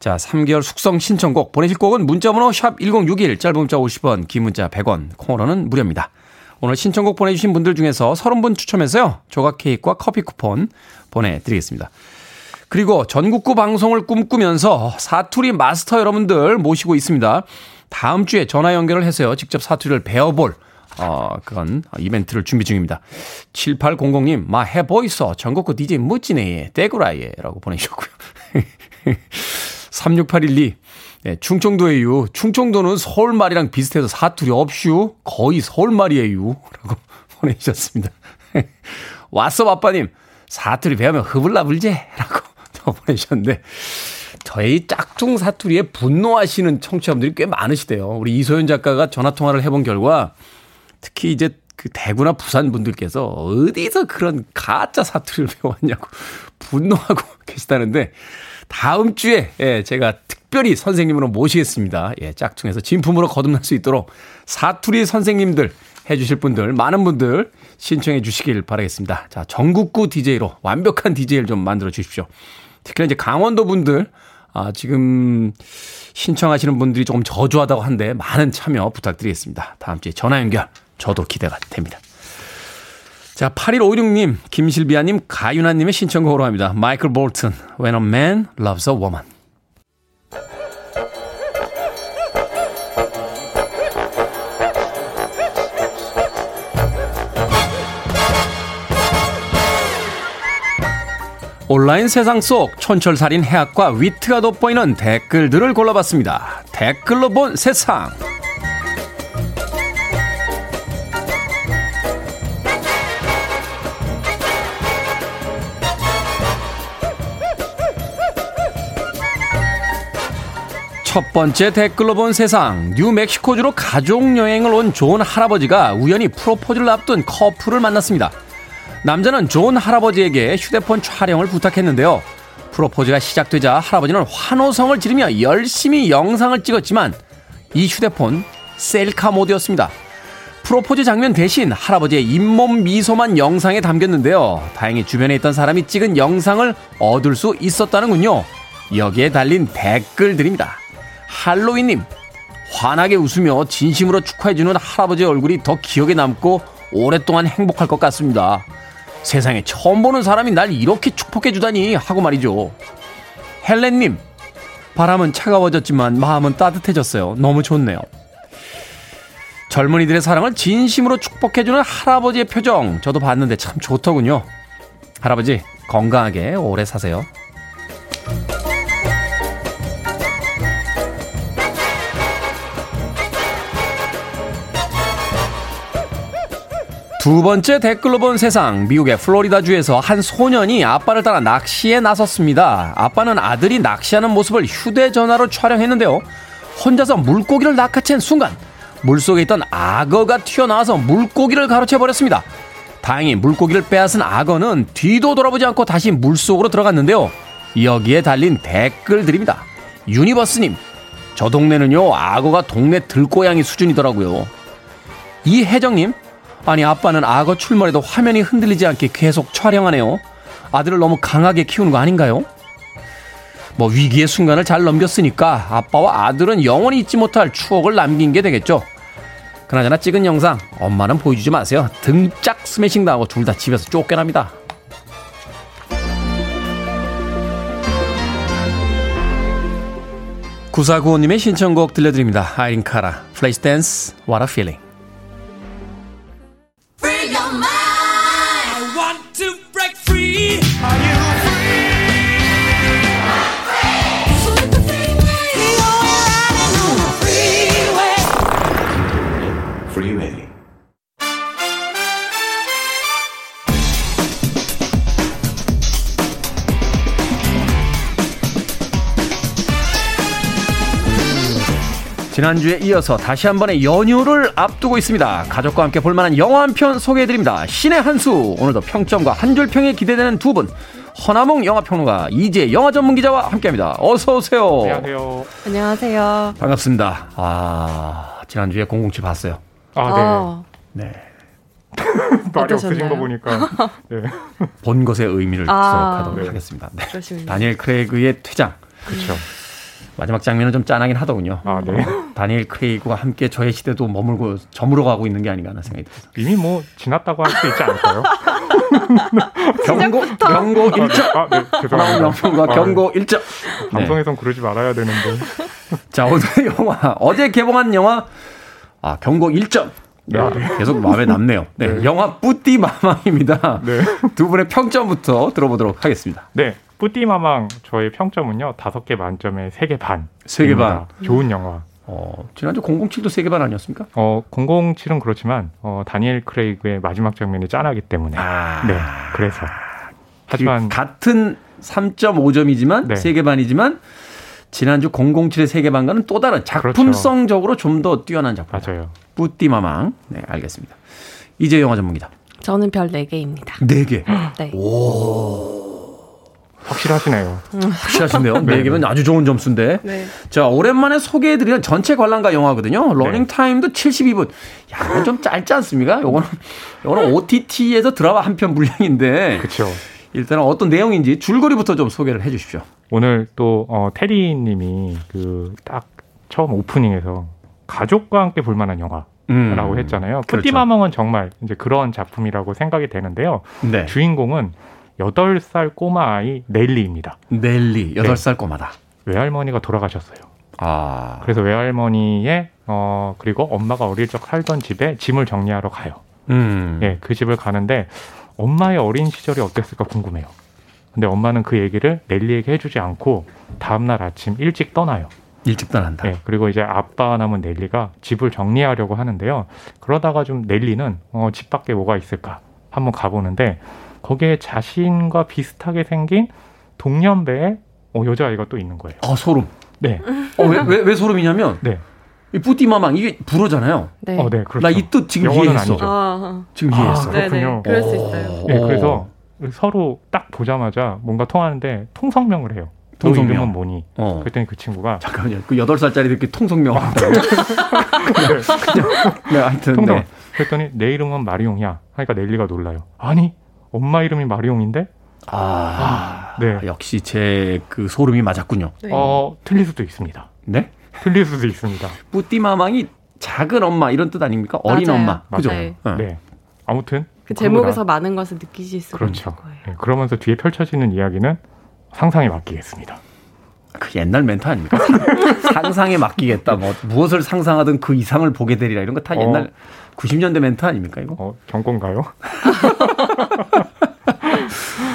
자, 3개월 숙성 신청곡 보내실 곡은 문자번호 샵 1061, 짧은 문자 50원, 긴 문자 100원, 콩으로는 무료입니다. 오늘 신청곡 보내주신 분들 중에서 30분 추첨해서요, 조각 케이크와 커피 쿠폰 보내드리겠습니다. 그리고 전국구 방송을 꿈꾸면서 사투리 마스터 여러분들 모시고 있습니다. 다음 주에 전화 연결을 해서요, 직접 사투리를 배워볼 어, 그건 이벤트를 준비 중입니다. 7800님, 마 해보이소. 전국구 DJ 멋지네. 대구라예. 라고 보내주셨고요. 36812. 네, 충청도에요. 충청도는 서울말이랑 비슷해서 사투리 없슈. 거의 서울말이에요. 라고 보내주셨습니다. 왔어, 아빠님. 사투리 배우면 흐블라 불제. 라고 보내주셨는데. 저희 짝퉁 사투리에 분노하시는 청취자분들이 꽤 많으시대요. 우리 이소연 작가가 전화통화를 해본 결과 특히 이제 그 대구나 부산 분들께서 어디서 그런 가짜 사투리를 배웠냐고 분노하고 계시다는데 다음 주에 예, 제가 특별히 선생님으로 모시겠습니다. 예, 짝퉁에서 진품으로 거듭날 수 있도록 사투리 선생님들 해주실 분들 많은 분들 신청해 주시길 바라겠습니다. 자 전국구 DJ로 완벽한 DJ를 좀 만들어 주십시오. 특히나 이제 강원도 분들 아, 지금 신청하시는 분들이 조금 저조하다고 한데 많은 참여 부탁드리겠습니다. 다음 주에 전화 연결 저도 기대가 됩니다. 자, 8156님, 김실비아님, 가윤아님의 신청곡으로 합니다. 마이클 볼튼, When a Man Loves a Woman. 온라인 세상 속 촌철살인 해학과 위트가 돋보이는 댓글들을 골라봤습니다. 댓글로 본 세상. 첫 번째 댓글로 본 세상. 뉴멕시코주로 가족 여행을 온 좋은 할아버지가 우연히 프로포즈를 앞둔 커플을 만났습니다. 남자는 좋은 할아버지에게 휴대폰 촬영을 부탁했는데요. 프로포즈가 시작되자 할아버지는 환호성을 지르며 열심히 영상을 찍었지만 이 휴대폰 셀카 모드였습니다. 프로포즈 장면 대신 할아버지의 잇몸 미소만 영상에 담겼는데요. 다행히 주변에 있던 사람이 찍은 영상을 얻을 수 있었다는군요. 여기에 달린 댓글들입니다. 할로윈님, 환하게 웃으며 진심으로 축하해주는 할아버지의 얼굴이 더 기억에 남고 오랫동안 행복할 것 같습니다. 세상에 처음 보는 사람이 날 이렇게 축복해주다니 하고 말이죠. 헬렌님, 바람은 차가워졌지만 마음은 따뜻해졌어요. 너무 좋네요. 젊은이들의 사랑을 진심으로 축복해주는 할아버지의 표정 저도 봤는데 참 좋더군요. 할아버지 건강하게 오래 사세요. 두 번째 댓글로 본 세상. 미국의 플로리다주에서 한 소년이 아빠를 따라 낚시에 나섰습니다. 아빠는 아들이 낚시하는 모습을 휴대전화로 촬영했는데요. 혼자서 물고기를 낚아챈 순간 물속에 있던 악어가 튀어나와서 물고기를 가로채 버렸습니다. 다행히 물고기를 빼앗은 악어는 뒤도 돌아보지 않고 다시 물속으로 들어갔는데요. 여기에 달린 댓글들입니다. 유니버스님, 저 동네는요, 악어가 동네 들고양이 수준이더라고요. 이혜정님, 아니 아빠는 악어 출몰에도 화면이 흔들리지 않게 계속 촬영하네요. 아들을 너무 강하게 키우는 거 아닌가요? 뭐 위기의 순간을 잘 넘겼으니까 아빠와 아들은 영원히 잊지 못할 추억을 남긴 게 되겠죠. 그나저나 찍은 영상 엄마는 보여주지 마세요. 등짝 스매싱 당하고 둘 다 집에서 쫓겨납니다. 구사구오님의 신청곡 들려드립니다. 아이린 카라, Flashdance, What a Feeling. One, two. 지난주에 이어서 다시 한 번의 연휴를 앞두고 있습니다. 가족과 함께 볼만한 영화 한 편 소개해드립니다. 신의 한수. 오늘도 평점과 한줄 평에 기대되는 두 분. 허나몽 영화평론가 이제 영화 전문 기자와 함께합니다. 어서 오세요. 안녕하세요. 안녕하세요. 반갑습니다. 아 지난주에 007 봤어요. 아, 네. 네. 말이 없으신? 거 보니까. 네. 본 것의 의미를 아, 지속하도록 네. 하겠습니다. 네. 다니엘 크레이그의 퇴장. 그렇죠. 마지막 장면은 좀 짠하긴 하더군요. 아, 네. 다니엘 크레이그와 함께 저의 시대도 머물고 저물어 가고 있는 게 아닌가 하는 생각이 듭니다. 이미 뭐 지났다고 할 수 있지 않을까요? 경고, 경고 1점. 아, 네. 하나원 죄송합니다. 아, 네. 경고 1점. 방송에선 그러지 말아야 되는데. 자, 오늘의 영화. 어제 개봉한 영화. 아, 경고 1점. 야, 네. 계속 마음에 남네요. 네. 네. 영화 뿌띠 마망입니다. 네. 두 분의 평점부터 들어보도록 하겠습니다. 네. 뿌띠 마망 저의 평점은요. 다섯 개 만점에 세 개 반. 세 개 반. 좋은 영화. 어, 지난주 007도 3개 반 아니었습니까? 어, 007은 그렇지만 어, 다니엘 크레이그의 마지막 장면이 짠하기 때문에. 아. 네. 그래서. 하지만 같은 3.5점이지만 네. 세 3개 반이지만 지난주 007의 3개 반과는 또 다른 작품성적으로 좀 더 뛰어난 작품. 맞아요. 뿌띠 마망. 네, 알겠습니다. 이지혜 영화 전문기자. 저는 별 4개입니다. 4개. 네. 확실하시네요. 확실하신데요? 네, 4개면 아주 좋은 점수인데. 네. 자, 오랜만에 소개해드리는 전체 관람가 영화거든요. 러닝 타임도 72분. 야, 이건 좀 짧지 않습니까? 요거는, 요거는 OTT에서 드라마 한 편 분량인데. 그렇죠. 일단은 어떤 내용인지 줄거리부터 좀 소개를 해 주십시오. 오늘 또 어, 테리 님이 그 딱 처음 오프닝에서 가족과 함께 볼 만한 영화 음. 했잖아요. 그렇죠. 뿌띠마멍은 정말 이제 그런 작품이라고 생각이 되는데요. 네. 주인공은 8살 꼬마 아이 넬리입니다. 넬리, 8살 네. 꼬마다. 외할머니가 돌아가셨어요. 아. 그래서 외할머니의 어 그리고 엄마가 어릴 적 살던 집에 짐을 정리하러 가요. 음. 예, 그 집을 가는데 엄마의 어린 시절이 어땠을까 궁금해요. 근데 엄마는 그 얘기를 넬리에게 해주지 않고 다음날 아침 일찍 떠나요. 일찍 떠난다. 네, 그리고 이제 아빠 남은 넬리가 집을 정리하려고 하는데요. 그러다가 좀 넬리는 어, 집 밖에 뭐가 있을까 한번 가보는데 거기에 자신과 비슷하게 생긴 동년배의 어, 여자아이가 또 있는 거예요. 아 소름. 네. 어, 왜, 왜, 왜 소름이냐면 네. 이 뿌띠마망 이게 불어잖아요. 네. 어, 네, 그렇죠. 나이 뜻 지금 이해했어. 아, 지금 이해했어. 아, 그렇군요. 그럴 수 있어요. 네, 그래서 서로 딱 보자마자 뭔가 통하는데 통성명을 해요. 통성명. 너 이름은 뭐니? 어. 그랬더니 그 친구가 잠깐만요. 그 여덟 살짜리 이렇게 통성명 한다고. 네. 네, 하여튼 통성. 네. 그랬더니 내 이름은 마리용이야. 하니까 넬리가 놀라요. 아니, 엄마 이름이 마리용인데? 아, 아 네. 역시 제 그 소름이 맞았군요. 네. 어, 틀릴 수도 있습니다. 네? 틀릴 수도 있습니다. 뿌띠마망이 작은 엄마 이런 뜻 아닙니까? 어린 맞아요. 엄마. 그죠? 네. 네. 아무튼 그 제목에서 많은 것을 느끼실 수 그렇죠. 있는 거예요. 네, 그러면서 뒤에 펼쳐지는 이야기는 상상에 맡기겠습니다. 그 옛날 멘트 아닙니까? 상상에 맡기겠다. 뭐 무엇을 상상하든 그 이상을 보게 되리라 이런 거 다 옛날 어. 90년대 멘트 아닙니까 이거? 어, 정권가요?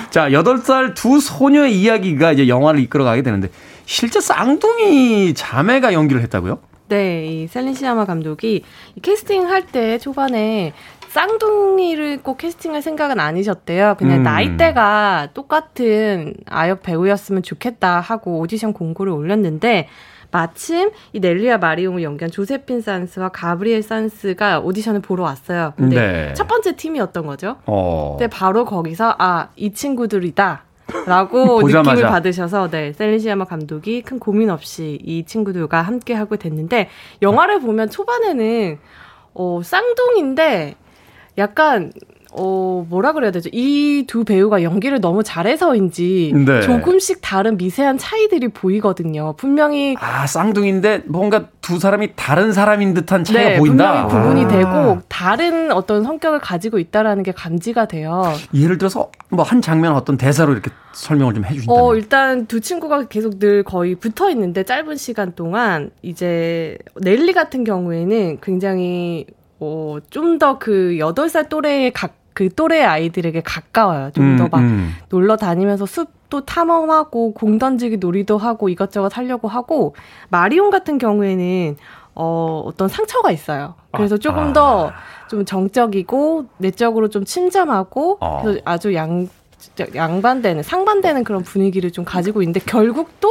자, 8살 두 소녀의 이야기가 이제 영화를 이끌어가게 되는데 실제 쌍둥이 자매가 연기를 했다고요? 네, 이 셀린 시아마 감독이 캐스팅 할 때 초반에 쌍둥이를 꼭 캐스팅할 생각은 아니셨대요. 그냥 음. 나이대가 똑같은 아역 배우였으면 좋겠다 하고 오디션 공고를 올렸는데 마침 이 넬리아 마리옹을 연기한 조세핀 산스와 가브리엘 산스가 오디션을 보러 왔어요. 근데 네. 첫 번째 팀이었던 거죠. 어. 근데 바로 거기서 아, 이 친구들이다. 라고 느낌을 받으셔서 네 셀리시아마 감독이 큰 고민 없이 이 친구들과 함께 하고 됐는데 영화를 보면 초반에는 어 쌍둥이인데 약간 어, 뭐라 그래야 되죠? 이 두 배우가 연기를 너무 잘해서인지 네. 조금씩 다른 미세한 차이들이 보이거든요. 분명히 아 쌍둥이인데 뭔가 두 사람이 다른 사람인 듯한 차이가 네, 보인다. 분명히 구분이 아. 되고 다른 어떤 성격을 가지고 있다라는 게 감지가 돼요. 예를 들어서 뭐 한 장면 어떤 대사로 이렇게 설명을 좀 해 주신다면? 어 일단 두 친구가 계속 늘 거의 붙어 있는데 짧은 시간 동안 이제 넬리 같은 경우에는 굉장히 어, 좀 더 그 8살 또래의 각, 그 또래 아이들에게 가까워요. 좀 더막 음, 음. 놀러 다니면서 숲도 탐험하고 공 던지기 놀이도 하고 이것저것 하려고 하고 마리온 같은 경우에는 어, 어떤 상처가 있어요. 그래서 조금 아. 더좀 정적이고 내적으로 좀 침잠하고 어. 그래서 아주 양 양반되는 상반되는 그런 분위기를 좀 가지고 있는데 결국 또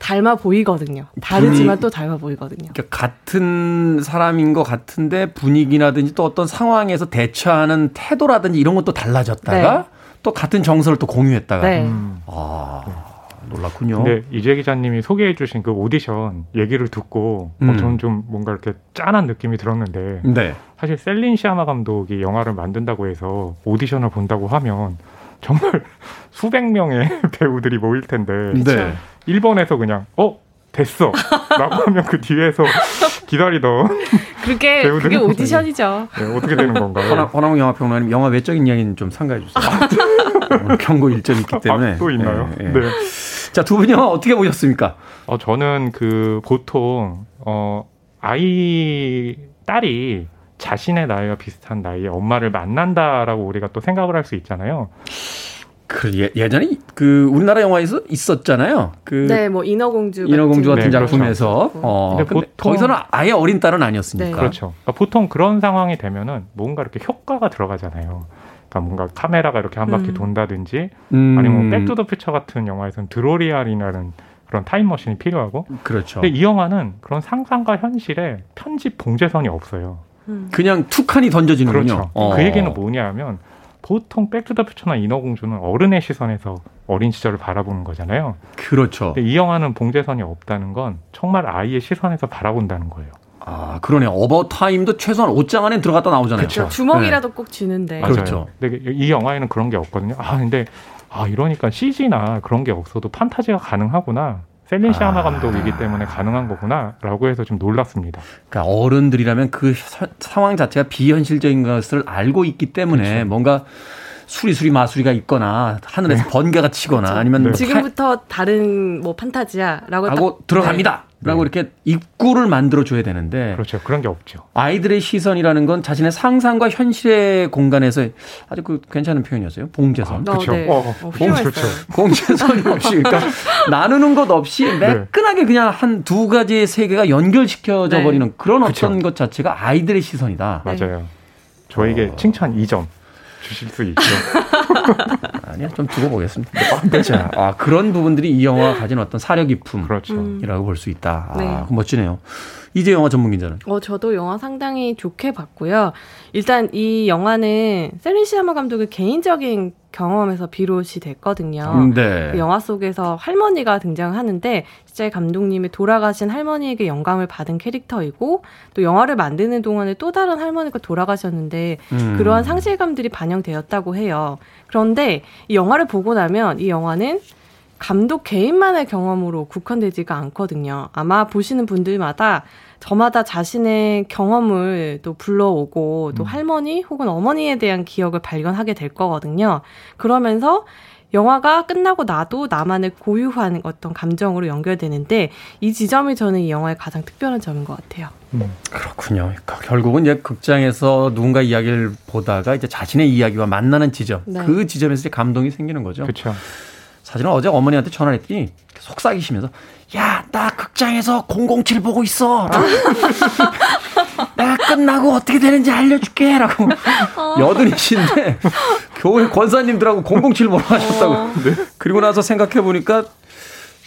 닮아 보이거든요. 다르지만 분위... 또 닮아 보이거든요. 그러니까 같은 사람인 것 같은데 분위기라든지 또 어떤 상황에서 대처하는 태도라든지 이런 것도 달라졌다가 네. 또 같은 정서를 또 공유했다가 네. 음. 아 놀랐군요. 근데 이재 기자님이 소개해주신 그 오디션 얘기를 듣고 어, 음. 어, 저는 좀 뭔가 이렇게 짠한 느낌이 들었는데 네. 사실 셀린 시아마 감독이 영화를 만든다고 해서 오디션을 본다고 하면 정말 수백 명의 배우들이 모일 텐데 네. 일본에서 그냥 어 됐어 라고 하면 그 뒤에서 기다리던 그게 그게 오디션이죠. 네, 어떻게 되는 건가요? 허나, 무 영화 평론가님 영화 외적인 이야기는 좀 삼가해 주세요. 경고 일정이 있기 때문에 아, 또 있나요? 네. 네. 자 두 분 영화 어떻게 보셨습니까? 어 저는 그 보통 어 아이 딸이 자신의 나이와 비슷한 나이에 엄마를 만난다라고 우리가 또 생각을 할 수 있잖아요. 그 예, 예전에 그 우리나라 영화에서 있었잖아요. 그 네, 뭐 인어공주 인어공주 같은, 같은 네, 작품에서 그렇죠. 어, 근데, 근데 보통, 거기서는 아예 어린 딸은 아니었으니까. 네. 그렇죠. 그러니까 보통 그런 상황이 되면은 뭔가 이렇게 효과가 들어가잖아요. 그러니까 뭔가 카메라가 이렇게 한 바퀴 음. 돈다든지 음. 아니면 백투더 퓨처 같은 영화에서는 드로리안이라는 그런 타임머신이 필요하고. 그렇죠. 근데 이 영화는 그런 상상과 현실에 편집 봉제선이 없어요. 음. 그냥 툭하니 던져지는군요. 그렇죠. 어. 그 얘기는 뭐냐면 보통 백투더퓨처나 인어공주는 어른의 시선에서 어린 시절을 바라보는 거잖아요. 그렇죠. 이 영화는 봉제선이 없다는 건 정말 아이의 시선에서 바라본다는 거예요. 아, 그러네요. 어바웃 타임도 최소한 옷장 안에 들어갔다 나오잖아요. 그렇죠. 주먹이라도 네. 꼭 쥐는데. 맞아요. 그렇죠. 근데 이 영화에는 그런 게 없거든요. 아, 근데 아, 이러니까 CG나 그런 게 없어도 판타지가 가능하구나. 셀린 시아마 아. 감독이기 때문에 가능한 거구나라고 해서 좀 놀랐습니다. 그러니까 어른들이라면 그 사, 상황 자체가 비현실적인 것을 알고 있기 때문에 그렇죠. 뭔가 수리수리 마수리가 있거나 하늘에서 네. 번개가 치거나 그렇죠. 아니면 네. 지금부터 다른 뭐 판타지야라고 하고 들어갑니다. 네. 라고 네. 이렇게 입구를 만들어 줘야 되는데 그렇죠. 그런 게 없죠. 아이들의 시선이라는 건 자신의 상상과 현실의 공간에서 아주 그 괜찮은 표현이었어요. 봉제선. 아, 그렇죠. 네. 어, 어, 봉, 그렇죠. 봉제선이 없이 그러니까 나누는 것 없이 네. 매끈하게 그냥 한 두 가지의 세계가 연결시켜져 네. 버리는 그런 그렇죠. 어떤 것 자체가 아이들의 시선이다. 맞아요. 저에게 어. 칭찬 2점. 주실 수 있죠. 아니야, 좀 두고 보겠습니다. 자, 아, 그런 부분들이 이 영화가 가진 어떤 사려 깊음이라고 그렇죠. 음. 볼수 있다. 아, 네. 멋지네요. 이제 영화 전문 기자는? 어, 저도 영화 상당히 좋게 봤고요. 일단 이 영화는 셀린 시아마 감독의 개인적인 경험에서 비롯이 됐거든요. 음, 네. 그 영화 속에서 할머니가 등장하는데 진짜 감독님이 돌아가신 할머니에게 영감을 받은 캐릭터이고 또 영화를 만드는 동안에 또 다른 할머니가 돌아가셨는데 음. 그러한 상실감들이 반영되었다고 해요. 그런데 이 영화를 보고 나면 이 영화는 감독 개인만의 경험으로 국한되지가 않거든요. 아마 보시는 분들마다 저마다 자신의 경험을 또 불러오고 또 음. 할머니 혹은 어머니에 대한 기억을 발견하게 될 거거든요. 그러면서 영화가 끝나고 나도 나만의 고유한 어떤 감정으로 연결되는데 이 지점이 저는 이 영화의 가장 특별한 점인 것 같아요. 음, 그렇군요. 그러니까 결국은 이제 극장에서 누군가 이야기를 보다가 이제 자신의 이야기와 만나는 지점, 네. 그 지점에서 이제 감동이 생기는 거죠. 그렇죠. 사실은 어제 어머니한테 전화를 했더니 속삭이시면서 야, 나 극장에서 007 보고 있어. 내가 끝나고 어떻게 되는지 알려줄게. 라고. 어. 여든이신데, 교회 권사님들하고 007 보러 가셨다고. 어. 네. 그리고 나서 생각해보니까,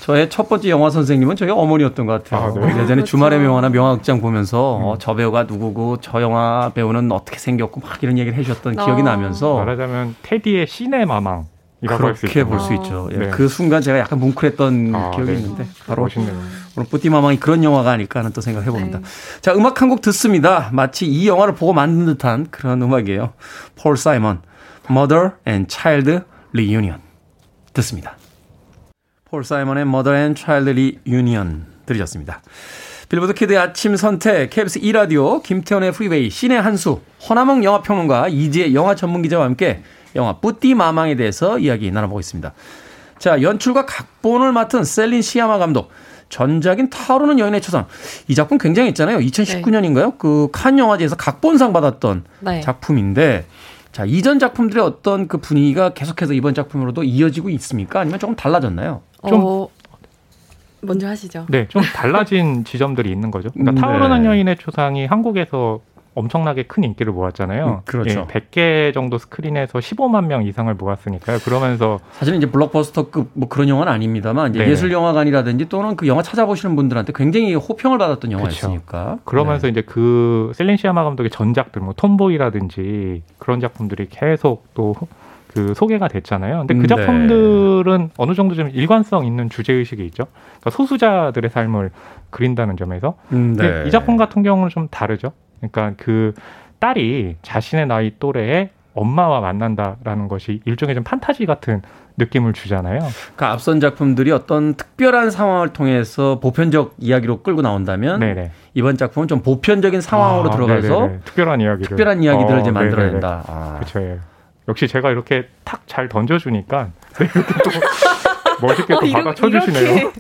저의 첫 번째 영화 선생님은 저희 어머니였던 것 같아요. 아, 네. 예전에 그렇죠. 주말의 명화나 명화극장 보면서 음. 어, 저 배우가 누구고 저 영화 배우는 어떻게 생겼고 막 이런 얘기를 해주셨던 어. 기억이 나면서 말하자면 테디의 시네마망 그렇게 볼 수 있죠. 예, 네. 그 순간 제가 약간 뭉클했던 아, 기억이 네. 있는데 바로 멋있네요. 오늘 뿌띠마망이 그런 영화가 아닐까 하는 또 생각을 해봅니다. 네. 자 음악 한 곡 듣습니다. 마치 이 영화를 보고 만든 듯한 그런 음악이에요. 폴 사이먼, Mother and Child Reunion 듣습니다. 폴 사이먼의 Mother and Child Reunion 들으셨습니다. 빌보드 키드의 아침 선택, KBS 2라디오, 김태훈의 프리웨이, 신의 한수, 허남웅 영화평론가, 이지혜 영화 전문기자와 함께 영화 쁘띠 마망에 대해서 이야기 나눠보고 있습니다. 자, 연출과 각본을 맡은 셀린 시아마 감독. 전작인 타오르는 여인의 초상. 이 작품 굉장히 있잖아요. 2019년인가요? 네. 그 칸 영화제에서 각본상 받았던 네. 작품인데 자, 이전 작품들의 어떤 그 분위기가 계속해서 이번 작품으로도 이어지고 있습니까? 아니면 조금 달라졌나요? 좀 어, 먼저 하시죠. 네, 좀 달라진 지점들이 있는 거죠. 그러니까 네. 타오르는 여인의 초상이 한국에서 엄청나게 큰 인기를 모았잖아요. 음, 그렇죠. 예, 100개 정도 스크린에서 15만 명 이상을 모았으니까요. 그러면서 사실은 이제 블록버스터급 뭐 그런 영화는 아닙니다만 이제 예술 영화관이라든지 또는 그 영화 찾아보시는 분들한테 굉장히 호평을 받았던 영화였으니까. 그렇죠. 그러면서 네. 이제 그 셀린 시아마 감독의 전작들 뭐 톰보이라든지 그런 작품들이 계속 또 그 소개가 됐잖아요. 근데 그 음, 네. 작품들은 네. 어느 정도 좀 일관성 있는 주제 의식이 있죠. 그러니까 소수자들의 삶을 그린다는 점에서. 음, 네. 이 작품 같은 경우는 좀 다르죠. 그러니까 그 딸이 자신의 나이 또래의 엄마와 만난다라는 것이 일종의 좀 판타지 같은 느낌을 주잖아요. 그러니까 앞선 작품들이 어떤 특별한 상황을 통해서 보편적 이야기로 끌고 나온다면 네네. 이번 작품은 좀 보편적인 상황으로 아, 들어가서 네네네. 특별한 이야기를 특별한 이야기들을 어, 이제 만들어낸다. 아. 그렇죠. 예. 역시 제가 이렇게 탁 잘 던져주니까 멋있게 또 어, 받아 쳐주시네요.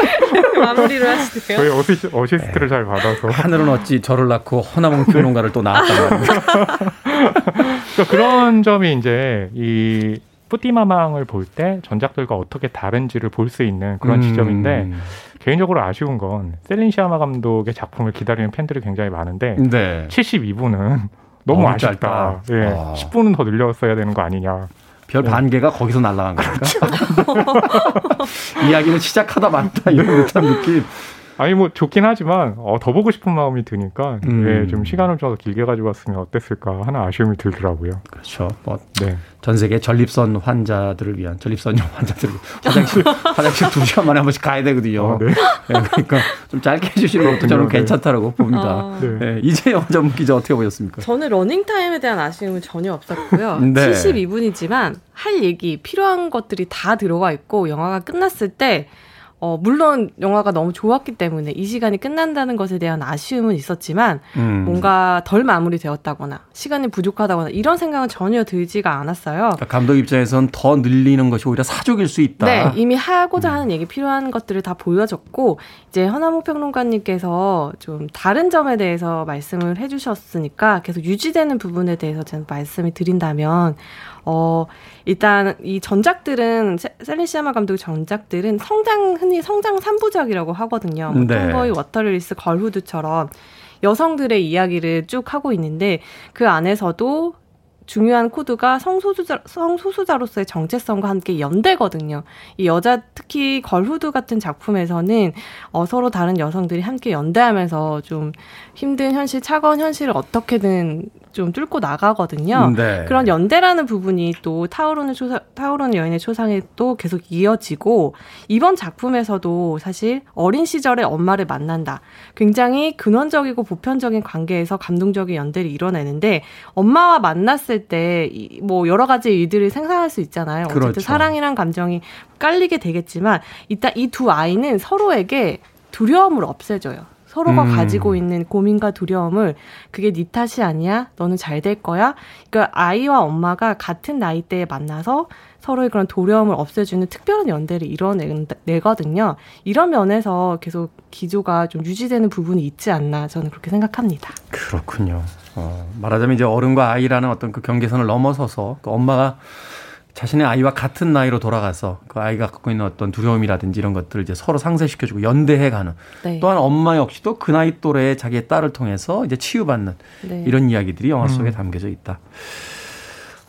마무리를 하시네요. 저희 어시, 어시스트를 네. 잘 받아서. 하늘은 어찌 저를 낳고 허남웅 평론가를 또 낳았단? 그러니까 그런 점이 이제 이 쁘띠 마망을 볼 때 전작들과 어떻게 다른지를 볼 수 있는 그런 음. 지점인데 개인적으로 아쉬운 건 셀린 시아마 감독의 작품을 기다리는 팬들이 굉장히 많은데 네. 72분은 너무 아쉽다. 예, 아. 10분은 더 늘렸어야 되는 거 아니냐. 별반 네. 개가 거기서 날라간 거니까. 그렇죠. 이야기는 시작하다 말다 이런 듯한 느낌. 아니 뭐 좋긴 하지만 어, 더 보고 싶은 마음이 드니까 음. 예, 좀 시간을 좀 더 길게 가지고 왔으면 어땠을까 하는 아쉬움이 들더라고요. 그렇죠. 뭐, 네. 전 세계 전립선 환자들을 위한 전립선용 환자들 화장실 화장실 두 시간 만에 한 번씩 가야 되거든요. 아, 네. 네. 그러니까 좀 짧게 해주시는 것도 저는 네. 괜찮다라고 봅니다. 아. 네. 네. 이제 영전 기자 어떻게 보셨습니까? 저는 러닝 타임에 대한 아쉬움은 전혀 없었고요. 네. 72분이지만 할 얘기 필요한 것들이 다 들어가 있고 영화가 끝났을 때 어, 물론 영화가 너무 좋았기 때문에 이 시간이 끝난다는 것에 대한 아쉬움은 있었지만 음. 뭔가 덜 마무리되었다거나 시간이 부족하다거나 이런 생각은 전혀 들지가 않았어요. 그러니까 감독 입장에선 더 늘리는 것이 오히려 사족일 수 있다. 네, 이미 하고자 하는 얘기 필요한 것들을 다 보여줬고 이제 현아무 평론가님께서 좀 다른 점에 대해서 말씀을 해주셨으니까 계속 유지되는 부분에 대해서 저는 말씀을 드린다면 어, 일단 이 전작들은 셀린 시아마 감독의 전작들은 성장 흔히 성장 3부작이라고 하거든요. 뭐 네. 톰보이, 워터릴리스, 걸후드처럼 여성들의 이야기를 쭉 하고 있는데 그 안에서도 중요한 코드가 성소수자, 성소수자로서의 정체성과 함께 연대거든요. 이 여자, 특히 걸후드 같은 작품에서는 어, 서로 다른 여성들이 함께 연대하면서 좀 힘든 현실, 차가운 현실을 어떻게든 좀 뚫고 나가거든요. 네. 그런 연대라는 부분이 또 타오르는 초상, 타오르는 여인의 초상에 또 계속 이어지고 이번 작품에서도 사실 어린 시절에 엄마를 만난다. 굉장히 근원적이고 보편적인 관계에서 감동적인 연대를 이뤄내는데 엄마와 만났을 때 뭐 여러 가지 일들이 생산할 수 있잖아요. 어쨌든 그렇죠. 사랑이란 감정이 깔리게 되겠지만 이따 이 두 아이는 서로에게 두려움을 없애줘요. 서로가 음. 가지고 있는 고민과 두려움을 그게 네 탓이 아니야. 너는 잘 될 거야. 그러니까 아이와 엄마가 같은 나이대에 만나서 서로의 그런 두려움을 없애주는 특별한 연대를 이뤄내거든요. 이런 면에서 계속 기조가 좀 유지되는 부분이 있지 않나 저는 그렇게 생각합니다. 그렇군요. 어, 말하자면 이제 어른과 아이라는 어떤 그 경계선을 넘어서서 그 엄마가 자신의 아이와 같은 나이로 돌아가서 그 아이가 갖고 있는 어떤 두려움이라든지 이런 것들을 이제 서로 상쇄시켜주고 연대해가는 네. 또한 엄마 역시도 그 나이 또래의 자기의 딸을 통해서 이제 치유받는 네. 이런 이야기들이 영화 속에 음. 담겨져 있다.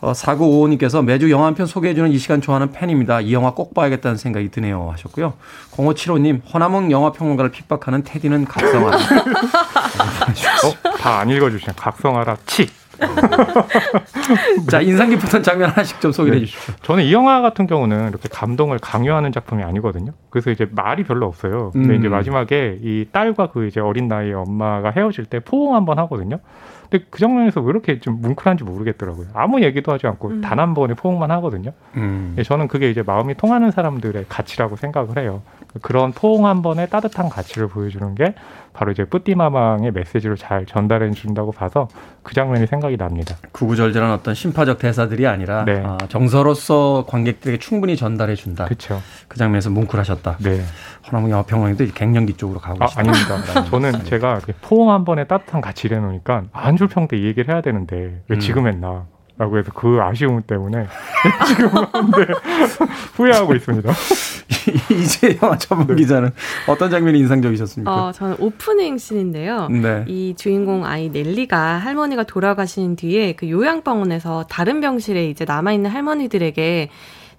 어, 4955님께서 매주 영화 한 편 소개해주는 이 시간 좋아하는 팬입니다. 이 영화 꼭 봐야겠다는 생각이 드네요. 하셨고요. 0575님, 허남웅 영화평론가를 핍박하는 테디는 각성하라. 어? 다 안 읽어주시네. 각성하라, 치. 자, 인상 깊었던 장면 하나씩 좀 소개해 네. 주십시오. 저는 이 영화 같은 경우는 이렇게 감동을 강요하는 작품이 아니거든요. 그래서 이제 말이 별로 없어요. 근데 음. 이제 마지막에 이 딸과 그 이제 어린 나이의 엄마가 헤어질 때 포옹 한번 하거든요. 근데 그 장면에서 왜 이렇게 좀 뭉클한지 모르겠더라고요. 아무 얘기도 하지 않고 음. 단한 번에 포옹만 하거든요. 음. 예, 저는 그게 이제 마음이 통하는 사람들의 가치라고 생각을 해요. 그런 포옹 한 번에 따뜻한 가치를 보여주는 게 바로 이제 뿌띠마망의 메시지를 잘 전달해 준다고 봐서 그 장면이 생각이 납니다. 구구절절한 어떤 심파적 대사들이 아니라 네. 아, 정서로서 관객들에게 충분히 전달해 준다. 그렇죠. 그 장면에서 뭉클하셨다. 네. 허나무 영화 평론가도 갱년기 쪽으로 가고 아, 아닙니다. 저는 제가 포옹 한 번에 따뜻한 가치를 해놓으니까 안줄 평 때이 얘기를 해야 되는데 왜 음. 지금 했나. 라고 해서 그 아쉬움 때문에 지금 하는데 후회하고 있습니다. 이제 영화 전문 네. 기자는 어떤 장면이 인상적이셨습니까? 어, 저는 오프닝 씬인데요. 네. 이 주인공 아이 넬리가 할머니가 돌아가신 뒤에 그 요양병원에서 다른 병실에 이제 남아있는 할머니들에게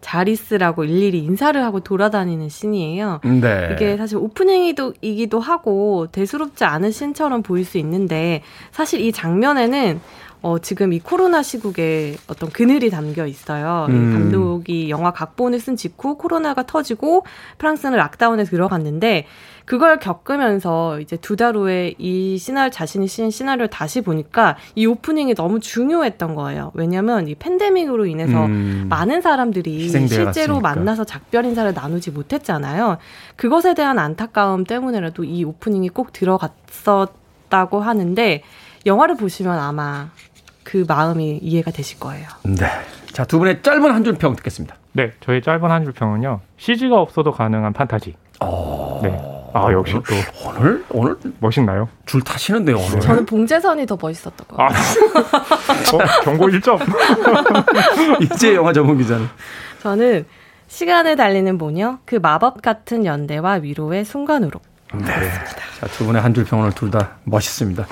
잘 있으라고 일일이 인사를 하고 돌아다니는 씬이에요. 네. 이게 사실 오프닝이기도 하고 대수롭지 않은 씬처럼 보일 수 있는데 사실 이 장면에는 어, 지금 이 코로나 시국에 어떤 그늘이 담겨 있어요. 음. 감독이 영화 각본을 쓴 직후 코로나가 터지고 프랑스는 락다운에 들어갔는데 그걸 겪으면서 이제 두 달 후에 이 시나리오 자신이 쓰인 시나리오를 다시 보니까 이 오프닝이 너무 중요했던 거예요. 왜냐하면 이 팬데믹으로 인해서 음. 많은 사람들이 실제로 갔으니까. 만나서 작별 인사를 나누지 못했잖아요. 그것에 대한 안타까움 때문에라도 이 오프닝이 꼭 들어갔었다고 하는데 영화를 보시면 아마 그 마음이 이해가 되실 거예요. 네. 자, 두 분의 짧은 한 줄 평 듣겠습니다. 네, 저희 짧은 한 줄 평은요. CG가 없어도 가능한 판타지. 어... 네. 아, 역시 또. 오늘, 오늘. 멋있나요? 줄 타시는데요, 오늘. 저는 봉재선이 더 멋있었던 것 같아요. 아, 어, 경고 1점. 이제 영화 전문 기자는. 저는 시간을 달리는 모녀, 그 마법 같은 연대와 위로의 순간으로. 네. 자, 두 분의 한 줄 평론을 둘다 멋있습니다.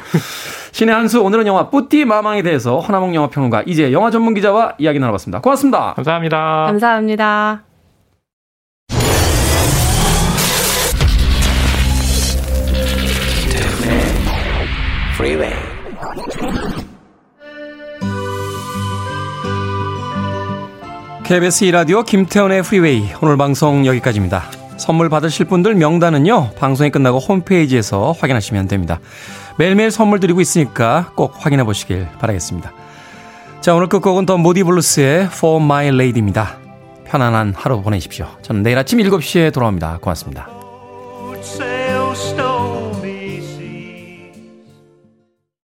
신의 한수 오늘은 영화 쁘띠 마망에 대해서 허남웅 영화 평론가 이제 영화 전문 기자와 이야기 나눠봤습니다. 고맙습니다. 감사합니다. 감사합니다. KBS 이라디오 김태훈의 프리웨이 오늘 방송 여기까지입니다. 선물 받으실 분들 명단은요, 방송이 끝나고 홈페이지에서 확인하시면 됩니다. 매일매일 선물 드리고 있으니까 꼭 확인해 보시길 바라겠습니다. 자, 오늘 끝곡은 더 모디 블루스의 For My Lady입니다. 편안한 하루 보내십시오. 저는 내일 아침 7시에 돌아옵니다. 고맙습니다.